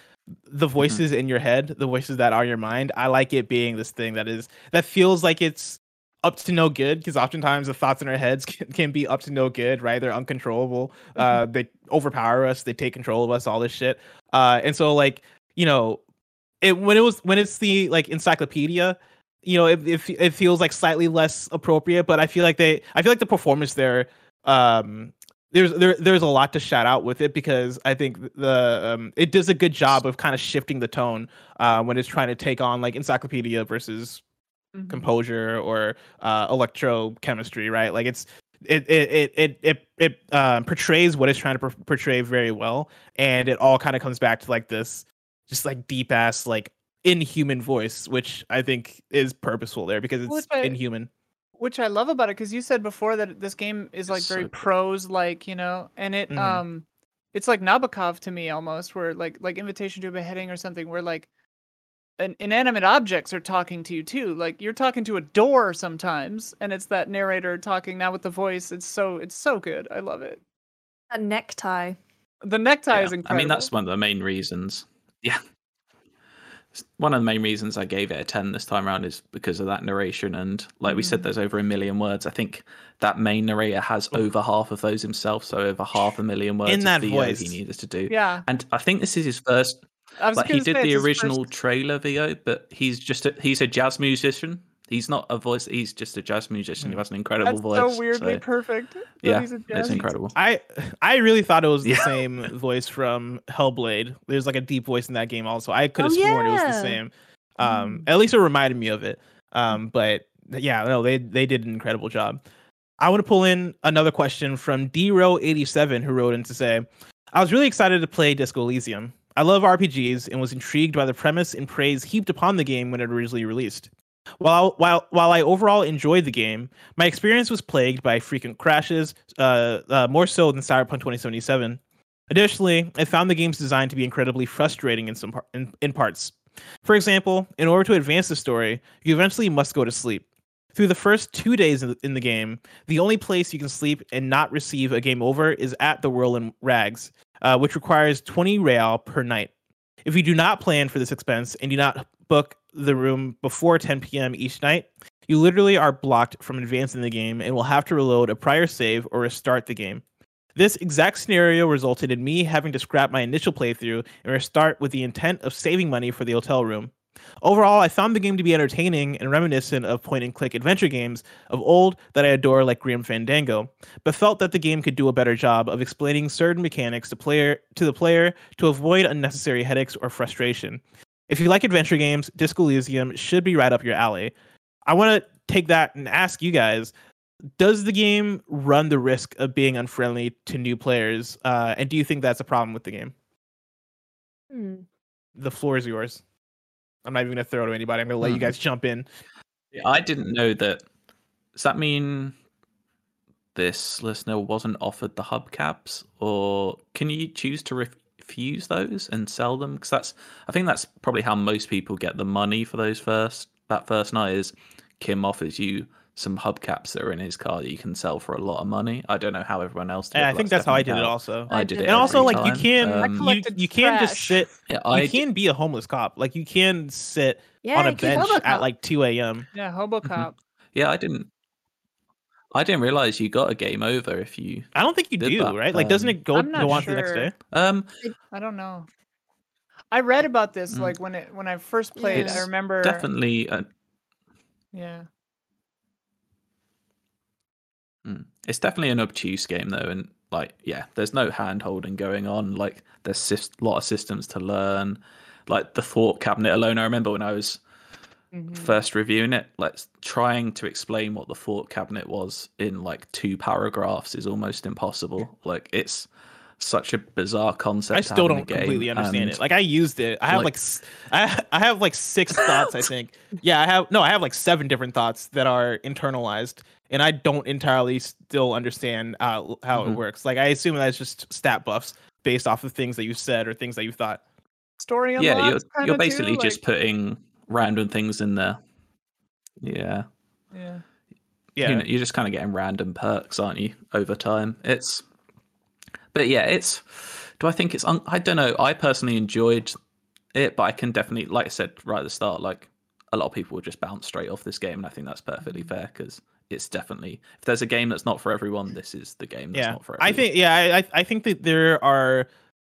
the voices in your head, the voices that are your mind, I like it being this thing that is that feels like it's up to no good because oftentimes the thoughts in our heads can, can be up to no good, right? They're uncontrollable. Uh, they overpower us. They take control of us. All this shit. Uh, and so like you know, it when it was when it's the like encyclopedia, you know, it, it it feels like slightly less appropriate. But I feel like they, I feel like the performance there, um, there's there there's a lot to shout out with it because I think the um, it does a good job of kind of shifting the tone uh, when it's trying to take on like encyclopedia versus Mhm. composure or uh, electrochemistry, right? Like it's it it it it it, um, portrays what it's trying to por- portray very well, and it all kind of comes back to like this just like deep ass like inhuman voice, which I think is purposeful there because it's it's a- inhuman. which I love about it because you said before that this game is like very So prose like, you know, and it Mhm. um it's like Nabokov to me almost where like like invitation to a beheading or something where like an inanimate objects are talking to you too. Like you're talking to a door sometimes, and it's that narrator talking now with the voice. It's so it's so good. I love it. A necktie. The necktie Yeah, is incredible. I mean, that's one of the main reasons. Yeah. One of the main reasons I gave it a 10 this time around is because of that narration. And like we said, Mm. there's over a million words. I think that main narrator has over half of those himself. So over half a million words In of that voice. he needed to do. yeah. And I think this is his first I was like he did the original first- trailer VO, but he's just a, he's a jazz musician. He's not a voice. He's just a jazz musician who has an incredible That's voice. so weirdly so, perfect. that yeah, he's a it's incredible. I I really thought it was the Yeah. same voice from Hellblade. There's like a deep voice in that game also. I could have Oh, sworn it was the same. Um, at least it reminded me of it. Um, but yeah, no, they they did an incredible job. I want to pull in another question from DRO87 who wrote in to say, I was really excited to play Disco Elysium. I love RPGs and was intrigued by the premise and praise heaped upon the game when it originally released. While while while I overall enjoyed the game, my experience was plagued by frequent crashes, uh, uh, more so than Cyberpunk 2077. Additionally, I found the game's design to be incredibly frustrating in some par- in, in parts. For example, in order to advance the story, you eventually must go to sleep. Through the first two days in the, game, the only place you can sleep and not receive a game over is at the Whirlwind Rags, uh, which requires 20 real per night. If you do not plan for this expense and do not book the room before 10 p.m. each night, you literally are blocked from advancing the game and will have to reload a prior save or restart the game. This exact scenario resulted in me having to scrap my initial playthrough and restart with the intent of saving money for the hotel room. Overall, I found the game to be entertaining and reminiscent of point and click adventure games of old that I adore like Grim Fandango, but felt that the game could do a better job of explaining certain mechanics to player to the player to avoid unnecessary headaches or frustration. If you like adventure games, Disco Elysium should be right up your alley. I want to take that and ask you guys does the game run the risk of being unfriendly to new players uh, and do you think that's a problem with the game Hmm. the floor is yours i'm not even going to throw it to anybody i'm going to let you Hmm. guys jump in I didn't know that. Does that mean this listener wasn't offered the hubcaps, or can you choose to refuse those and sell them? Because that's, I think that's probably how most people get the money for those first that first night. Is Kim offers you some hubcaps that are in his car that you can sell for a lot of money. I don't know how everyone else did. yeah, it, i think that's how i did it also I I did did it, and also every like you can Um, you, you can just sit yeah, you I can be a homeless cop like you can sit Yeah, on a bench at like 2 a.m Yeah, hobo cop. yeah, I didn't. I didn't realize you got a game over if you. i don't think you do that, right like doesn't um, it go, go on to the next day Um, I don't know. I read about this Mm. like when it when I first played. I remember definitely. Uh, Yeah. Mm. It's definitely an obtuse game though, and like yeah, there's no hand holding going on. Like there's a lot of systems to learn. Like the thought cabinet alone, I remember when I was Mhm. first reviewing it, like trying to explain what the thought cabinet was in like two paragraphs is almost impossible. like it's such a bizarre concept. I still have in a don't completely understand and- it. Like I used it. I have like- like, s I I have like six thoughts. I think. Yeah, I have no. I have like seven different thoughts that are internalized, and I don't entirely still understand uh, how it Mhm. works. Like I assume that's just stat buffs based off of things that you said or things that you thought. Story yeah, you're you're basically too, just like- putting random things in there. Yeah. Yeah. Yeah, you know, you're just kind of getting random perks, aren't you, over time? It's, but yeah, it's. Do I think it's? Un- I don't know. I personally enjoyed it, but I can definitely, like I said right at the start, like a lot of people will just bounce straight off this game, and I think that's perfectly Mm-hmm. fair because it's definitely if there's a game that's not for everyone, this is the game that's yeah. not for everyone. I think yeah, I I- think that there are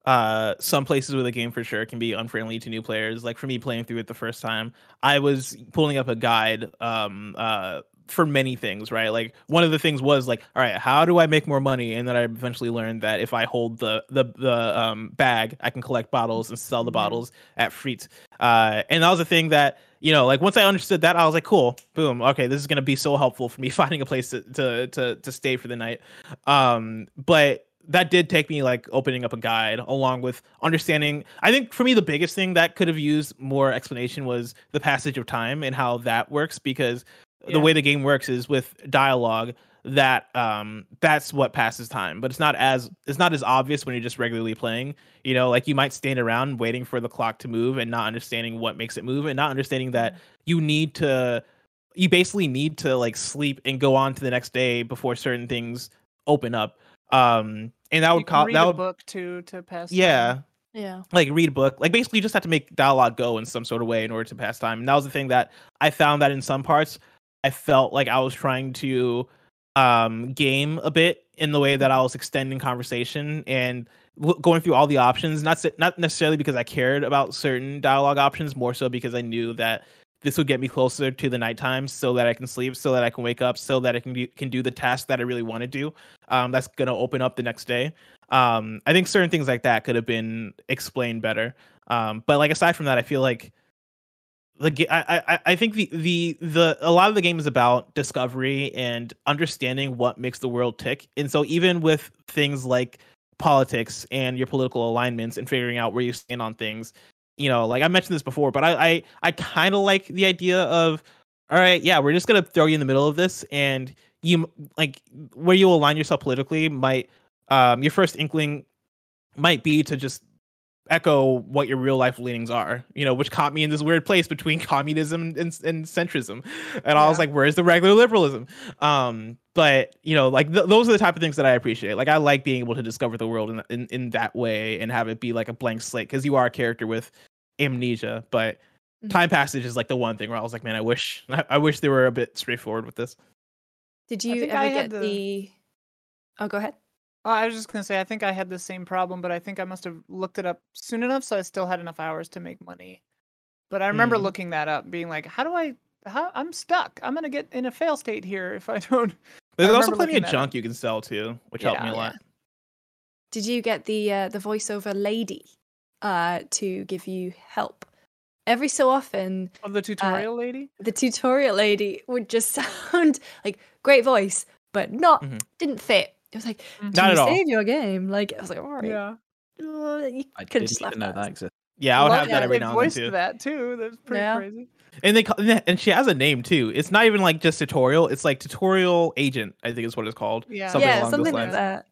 uh some places where the game for sure can be unfriendly to new players. Like for me playing through it the first time, I was pulling up a guide um uh for many things, right? Like one of the things was like, all right, how do I make more money? And then I eventually learned that if I hold the the the um bag, I can collect bottles and sell the Mhm. bottles at Frittte. Uh and that was a thing that you know, like once I understood that, I was like, cool, boom, okay, this is gonna be so helpful for me finding a place to to to, to stay for the night. Um, but that did take me like opening up a guide along with understanding. I think for me, the biggest thing that could have used more explanation was the passage of time and how that works because the way the game works is with dialogue. That um that's what passes time but it's not as it's not as obvious when you're just regularly playing you know like you might stand around waiting for the clock to move and not understanding what makes it move and not understanding that you need to you basically need to like sleep and go on to the next day before certain things open up um and that You would can cause read that a would book to to pass. time. yeah Yeah. like read a book like basically you just have to make dialogue go in some sort of way in order to pass time and that was the thing that i found that in some parts i felt like i was trying to um game a bit in the way that i was extending conversation and w- going through all the options not not necessarily because i cared about certain dialogue options more so because i knew that this would get me closer to the nighttime so that i can sleep so that i can wake up so that i can do, can do the task that i really want to do. Um that's to open up the next day. Um i think certain things like that could have been explained better. Um but like aside from that i feel like the I I think the the the a lot of the game is about discovery and understanding what makes the world tick. And so even with things like politics and your political alignments and figuring out where you stand on things you know like i mentioned this before but i i, I kind of like the idea of all right yeah we're just gonna throw you in the middle of this and you like where you align yourself politically might um your first inkling might be to just echo what your real life leanings are you know which caught me in this weird place between communism and, and centrism. And i was like where's the regular liberalism? Um but you know like th- those are the type of things that i appreciate. Like i like being able to discover the world in, in, in that way and have it be like a blank slate because you are a character with amnesia. But Mhm. time passage is like the one thing where i was like man i wish i, I wish they were a bit straightforward with this. Did you ever I get the... the- Oh, go ahead. Oh, I was just gonna say I think I had the same problem, but I think I must have looked it up soon enough, so I still had enough hours to make money. But I remember Mm. looking that up, being like, "How do I? How I'm stuck. I'm gonna get in a fail state here if I don't." there's also plenty of that up. junk you can sell too which helped me a Yeah. lot Did you get the uh, the voiceover lady uh, to give you help? Every so often, Of the tutorial lady. the tutorial lady would just sound like great voice, but not Mhm. didn't fit. It was like, Mhm. "Do Not you at all. save your game?" Like I was like, "All right, Yeah. you I could didn't just left even know that." that existed. yeah i would Love have that that every now and then voiced too that too. That's pretty Yeah. crazy. and they call, and she has a name too. It's not even like just tutorial. It's like tutorial agent. I think is what it's called. Yeah. something yeah, along something those like lines. that.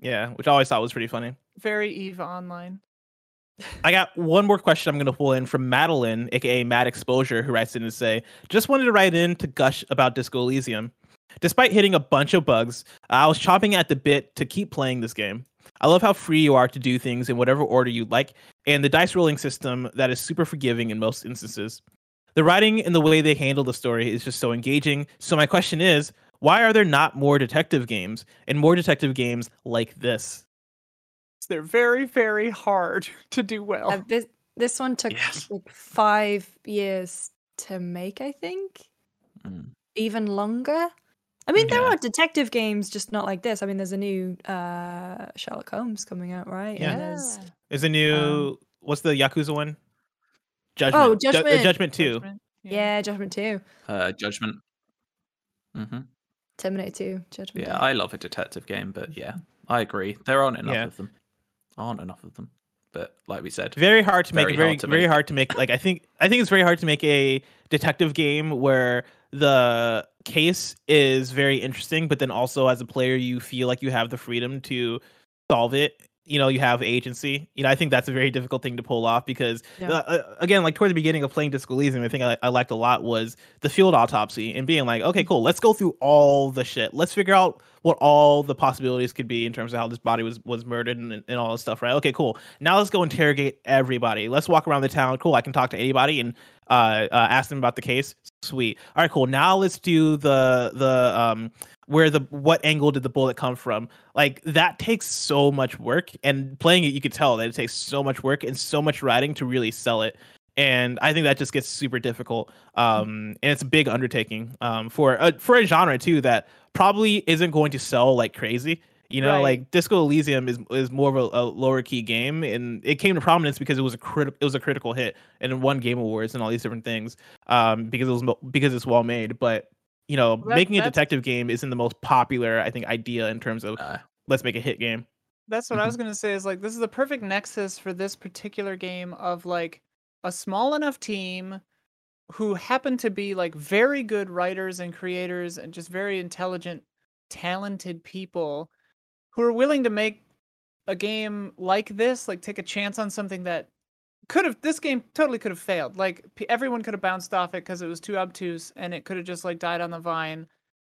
Yeah, which I always thought was pretty funny. Very Eve Online. I got one more question I'm going to pull in from Madeline, aka Mad Exposure, who writes in to say, "Just wanted to write in to gush about Disco Elysium. Despite hitting a bunch of bugs, I was chopping at the bit to keep playing this game. I love how free you are to do things in whatever order you like, and the dice rolling system that is super forgiving in most instances. The writing and the way they handle the story is just so engaging. So my question is, why are there not more detective games and more detective games like this?" They're very, very hard to do well. Uh, this this one took Yes. like five years to make, I think, Mm. even longer. I mean, there Yeah. are detective games, just not like this. I mean, there's a new uh, Sherlock Holmes coming out, right? Yeah. And there's Is a new Um, what's the Yakuza one? Judgment. Oh, Ju- uh, Judgment. Judgment Two. Judgment, yeah, Judgment Two, Uh, Judgment. hmm Terminator Two, Judgment. Yeah, Day. I love a detective game, but yeah, I agree. There aren't enough Yeah. of them. Aren't enough of them. But like we said, Very hard to make. Very Very hard to very make. hard to make. Like I think I think it's very hard to make a detective game where the case is very interesting, but then also as a player you feel like you have the freedom to solve it. You know, you have agency. You know, I think that's a very difficult thing to pull off because Yeah. uh, uh, again, like toward the beginning of playing Disco Elysium, I think I, I liked a lot was the field autopsy and being like, okay, cool, let's go through all the shit. Let's figure out what all the possibilities could be in terms of how this body was was murdered and, and all this stuff, right? Okay, cool. Now let's go interrogate everybody. Let's walk around the town. Cool, I can talk to anybody and uh, uh ask them about the case. Sweet. All right, cool. Now let's do the the um where the what angle did the bullet come from? Like that takes so much work, and playing it, you could tell that it takes so much work and so much writing to really sell it. And I think that just gets super difficult. Um, and it's a big undertaking um, for uh, for a genre too that probably isn't going to sell like crazy. You know, Right. like Disco Elysium is is more of a, a lower key game, and it came to prominence because it was a crit- it was a critical hit and it won Game Awards and all these different things. Um, because it was mo- because it's well made, but you know, Well, making a detective game isn't the most popular, I think, idea in terms of uh, let's make a hit game. That's what I was gonna say. Is like this is the perfect nexus for this particular game of like a small enough team who happen to be like very good writers and creators and just very intelligent talented people who are willing to make a game like this, like take a chance on something that could have this game totally could have failed. Like everyone could have bounced off it because it was too obtuse and it could have just like died on the vine.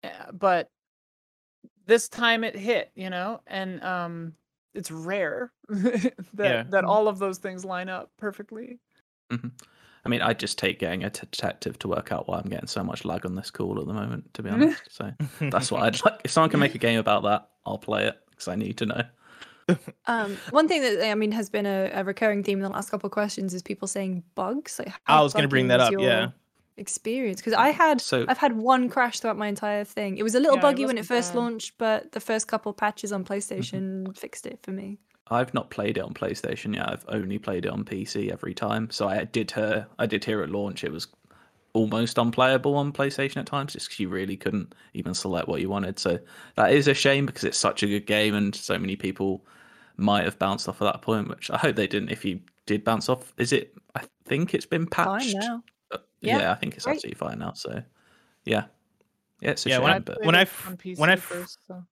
Uh, But this time it hit, you know, and um, it's rare that Yeah. that all of those things line up perfectly. I mean, I just take getting a detective to work out why I'm getting so much lag on this call at the moment. To be honest, so that's what I'd like. If someone can make a game about that, I'll play it because I need to know. Um, one thing that I mean has been a, a recurring theme in the last couple of questions is people saying bugs. Like, I was gonna bring that up, yeah. your Experience because I had So- I've had one crash throughout my entire thing. It was a little Yeah, it buggy when it first bad. launched, but the first couple patches on PlayStation fixed it for me. I've not played it on PlayStation yet. I've only played it on PC every time. So I did hear, I did hear at launch it was almost unplayable on PlayStation at times, just 'cause you really couldn't even select what you wanted. So that is a shame because it's such a good game, and so many people might have bounced off at that point. Which I hope they didn't. If you did bounce off, is it? I think it's been Fine patched. now. Uh, Yeah, Yeah, I think it's great. absolutely fine now. So yeah, yeah, it's a Yeah, shame, when I- but when I it f- on PC when I f- first, so.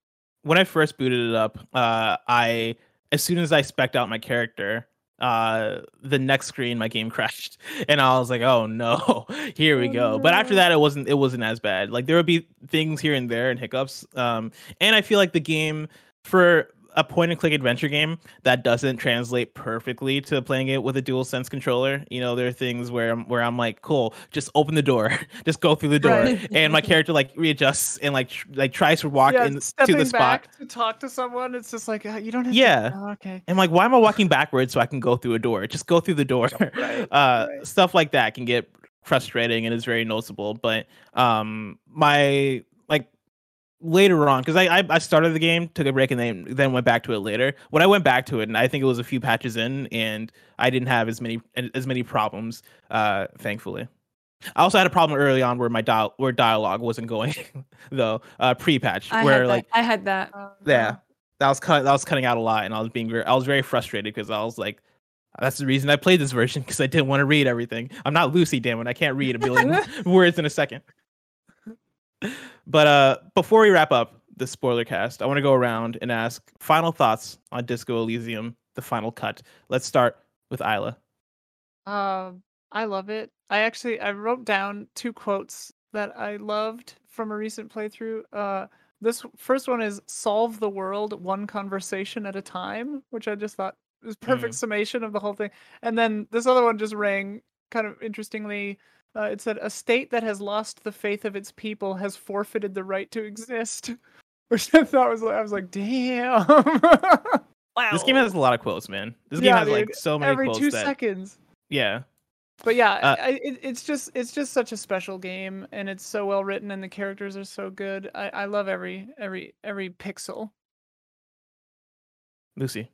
when I first booted it up, uh, I as soon as I specced out my character, uh, the next screen my game crashed, and I was like, "Oh no, here we Oh, go." But after that, it wasn't it wasn't as bad. Like there would be things here and there and hiccups, um, and I feel like the game for a point and click adventure game that doesn't translate perfectly to playing it with a dual sense controller. You know, there are things where I'm where I'm like, cool, just open the door, just go through the door, Right. and my character like readjusts and like tr- like tries to walk yeah, in to the spot. to talk to someone, it's just like uh, you don't have. Yeah. To, oh, okay. And like, why am I walking backwards so I can go through a door? Just go through the door. Right, uh, right. Stuff like that can get frustrating and is very noticeable. But um, my later on, because I, I I started the game, took a break, and then then went back to it later. When I went back to it, and I think it was a few patches in, and I didn't have as many as many problems. Uh, thankfully. I also had a problem early on where my dial where dialogue wasn't going though uh pre-patch I where like. I had that. Yeah that was cut that was cutting out a lot and i was being very i was very frustrated because i was like that's the reason i played this version because i didn't want to read everything i'm not lucy damn it i can't read a billion words in a second but uh before we wrap up the spoiler cast i want to go around and ask final thoughts on disco elysium the final cut let's start with isla Um, I love it. I actually I wrote down two quotes that I loved from a recent playthrough. Uh, this first one is "solve the world one conversation at a time," which I just thought was perfect summation of the whole thing. And then this other one just rang kind of interestingly. Uh, it said, "A state that has lost the faith of its people has forfeited the right to exist," which I thought was like, I was like, "Damn." wow. this game has a lot of quotes man this game Yeah, has like so many every quotes two that seconds. yeah But yeah, Uh, I, it, it's just it's just such a special game, and it's so well written, and the characters are so good. I, I love every every every pixel. lucy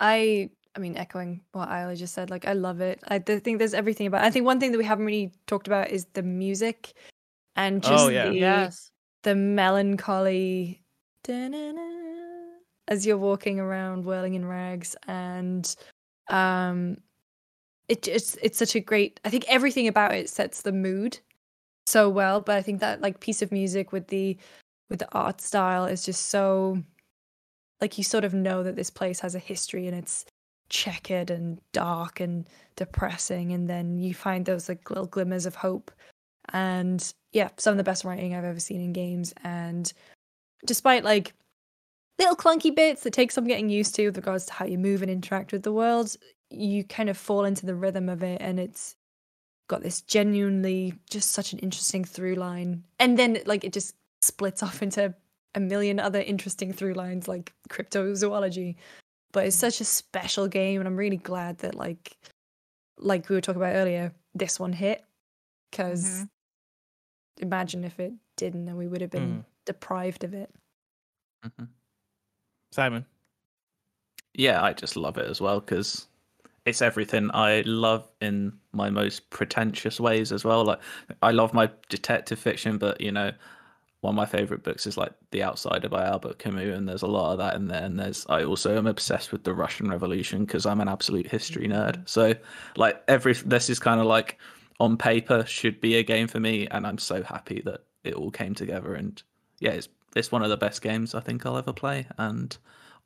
I I mean, echoing what Isla just said, like I love it. I think there's everything about. I think one thing that we haven't really talked about is the music, and just Oh, yeah. the the melancholy da-na-na, as you're walking around Whirling-in-Rags and um it it's it's such a great I think everything about it sets the mood so well but I think that like piece of music with the with the art style is just so like you sort of know that this place has a history and it's checkered and dark and depressing and then you find those like little glimmers of hope. And yeah some of the best writing i've ever seen in games. And despite like little clunky bits that take some getting used to with regards to how you move and interact with the world you kind of fall into the rhythm of it and it's got this genuinely just such an interesting through line. And then like it just splits off into a million other interesting through lines like cryptozoology but it's such a special game and i'm really glad that like like we were talking about earlier this one hit because Mhm. imagine if it didn't and we would have been deprived of it Mhm. simon Yeah, I just love it as well because it's everything I love in my most pretentious ways as well. Like I love my detective fiction, but you know, one of my favorite books is like The Outsider by Albert Camus, and there's a lot of that in there. And there's I also am obsessed with the Russian Revolution because I'm an absolute history nerd. So like every this is kind of like on paper should be a game for me, and I'm so happy that it all came together. And yeah, it's it's one of the best games I think I'll ever play, and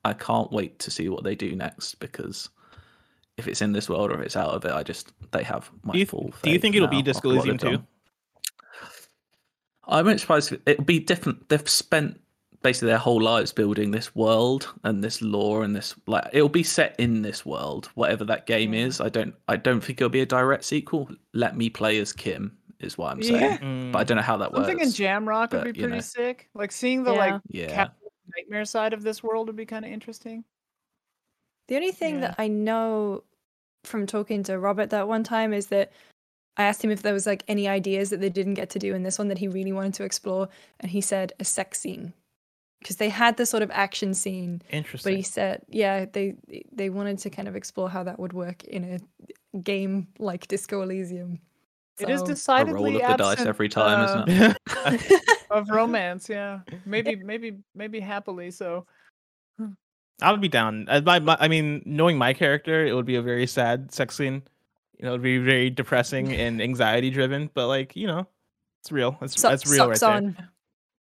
I can't wait to see what they do next because if it's in this world or if it's out of it, I just they have my Do you, full. do you think it'll be Disco Elysium too? Done. I'm not surprise if- It'll be different. They've spent basically their whole lives building this world and this lore and this like it'll be set in this world, whatever that game is. I don't. I don't think it'll be a direct sequel. Let me play as Kim is what I'm saying. Yeah. Mm. But I don't know how that works. I'm thinking works. Jamrock would but, be you pretty know. sick. Like seeing the Yeah. like Yeah. Nightmare side of this world would be kind of interesting. The only thing Yeah. that I know from talking to Robert that one time is that I asked him if there was like any ideas that they didn't get to do in this one that he really wanted to explore, and he said a sex scene because they had the sort of action scene, Interesting. but he said, yeah, they they wanted to kind of explore how that would work in a game like Disco Elysium. It is So- A roll of the dice every time, uh, isn't it? of romance. Yeah, maybe, maybe, maybe happily. So I would be down. I, my, my, I mean, knowing my character, it would be a very sad sex scene. You know, it'd be very depressing and anxiety driven. But like, you know, it's real. That's So- that's real right socks there. on.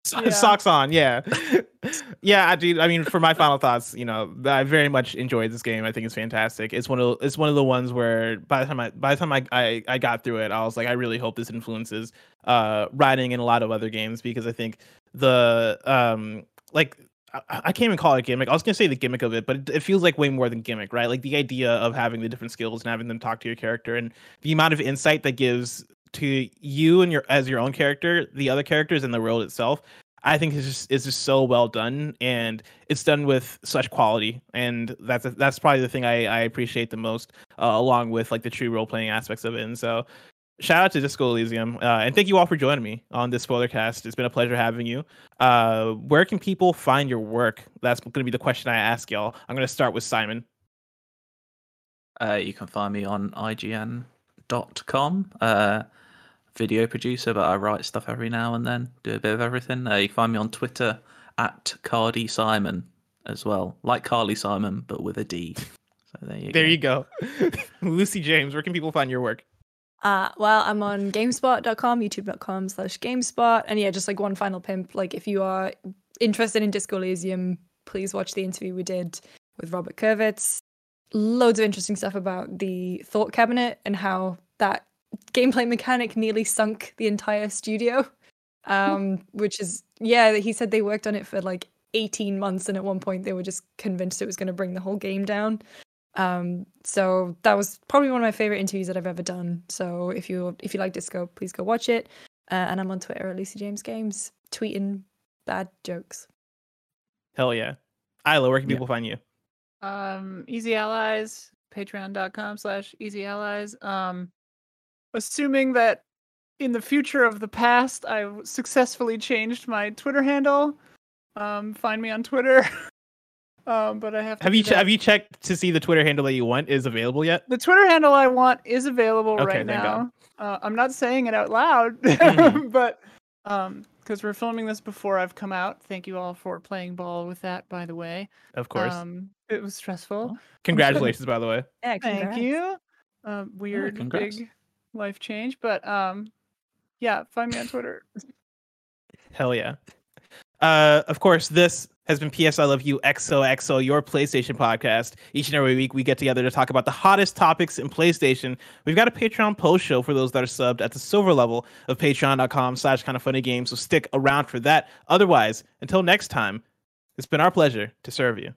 So- Yeah. Socks on, yeah, yeah. I do. I mean, for my final thoughts, you know, I very much enjoyed this game. I think it's fantastic. It's one of it's one of the ones where by the time I by the time I I, I got through it, I was like, I really hope this influences uh writing in a lot of other games because I think the um like. I can't even call it a gimmick. I was gonna say the gimmick of it, but it, feels like way more than gimmick, right? Like the idea of having the different skills and having them talk to your character, and the amount of insight that gives to you and your as your own character, the other characters, and the world itself. I think is just is just so well done, and it's done with such quality, and that's that's probably the thing I, I appreciate the most, uh, along with like the true role playing aspects of it. And so, shout out to Disco Elysium, uh, and thank you all for joining me on this spoiler cast. It's been a pleasure having you. Uh, where can people find your work? That's going to be the question I ask y'all. I'm going to start with Simon. Uh, you can find me on IGN.com. Uh, video producer, but I write stuff every now and then, do a bit of everything. Uh, you can find me on Twitter at Cardy Simon as well, like Carly Simon, but with a D. So there you There go. you go, Lucy James. Where can people find your work? Uh, well, I'm on gamespot.com, youtube.com slash gamespot. And yeah, just like one final pimp. Like, if you are interested in Disco Elysium, please watch the interview we did with Robert Kurvitz. Loads of interesting stuff about the thought cabinet and how that gameplay mechanic nearly sunk the entire studio. Um, which is, yeah, he said they worked on it for like 18 months. And at one point, they were just convinced it was going to bring the whole game down. Um, so that was probably one of my favorite interviews that I've ever done. So if you if you like disco, please go watch it. Uh, and I'm on Twitter at Lucy James Games, tweeting bad jokes. Hell yeah, Isla. Where can Yeah. people find you? Um, Easy Allies, patreon.com slash easy allies. Um, assuming that in the future of the past, I successfully changed my Twitter handle. Um, find me on Twitter. um, but I have to Have do you che- have you checked to see the Twitter handle that you want is available yet? The Twitter handle I want is available Okay, right thank God. now. Uh, I'm not saying it out loud, Mhm. but um, because we're filming this before I've come out. Thank you all for playing ball with that, by the way. Of course. Um, it was stressful. Congratulations, by the way. Yeah, Thank you. Um, weird, congrats. big life change, but um, yeah, find me on Twitter. Hell yeah. Uh, of course, this has been PS I Love You XOXO, your PlayStation podcast. Each and every week, we get together to talk about the hottest topics in PlayStation. We've got a Patreon post show for those that are subbed at the silver level of patreon.com slash kind of funny games. So stick around for that. Otherwise, until next time, it's been our pleasure to serve you.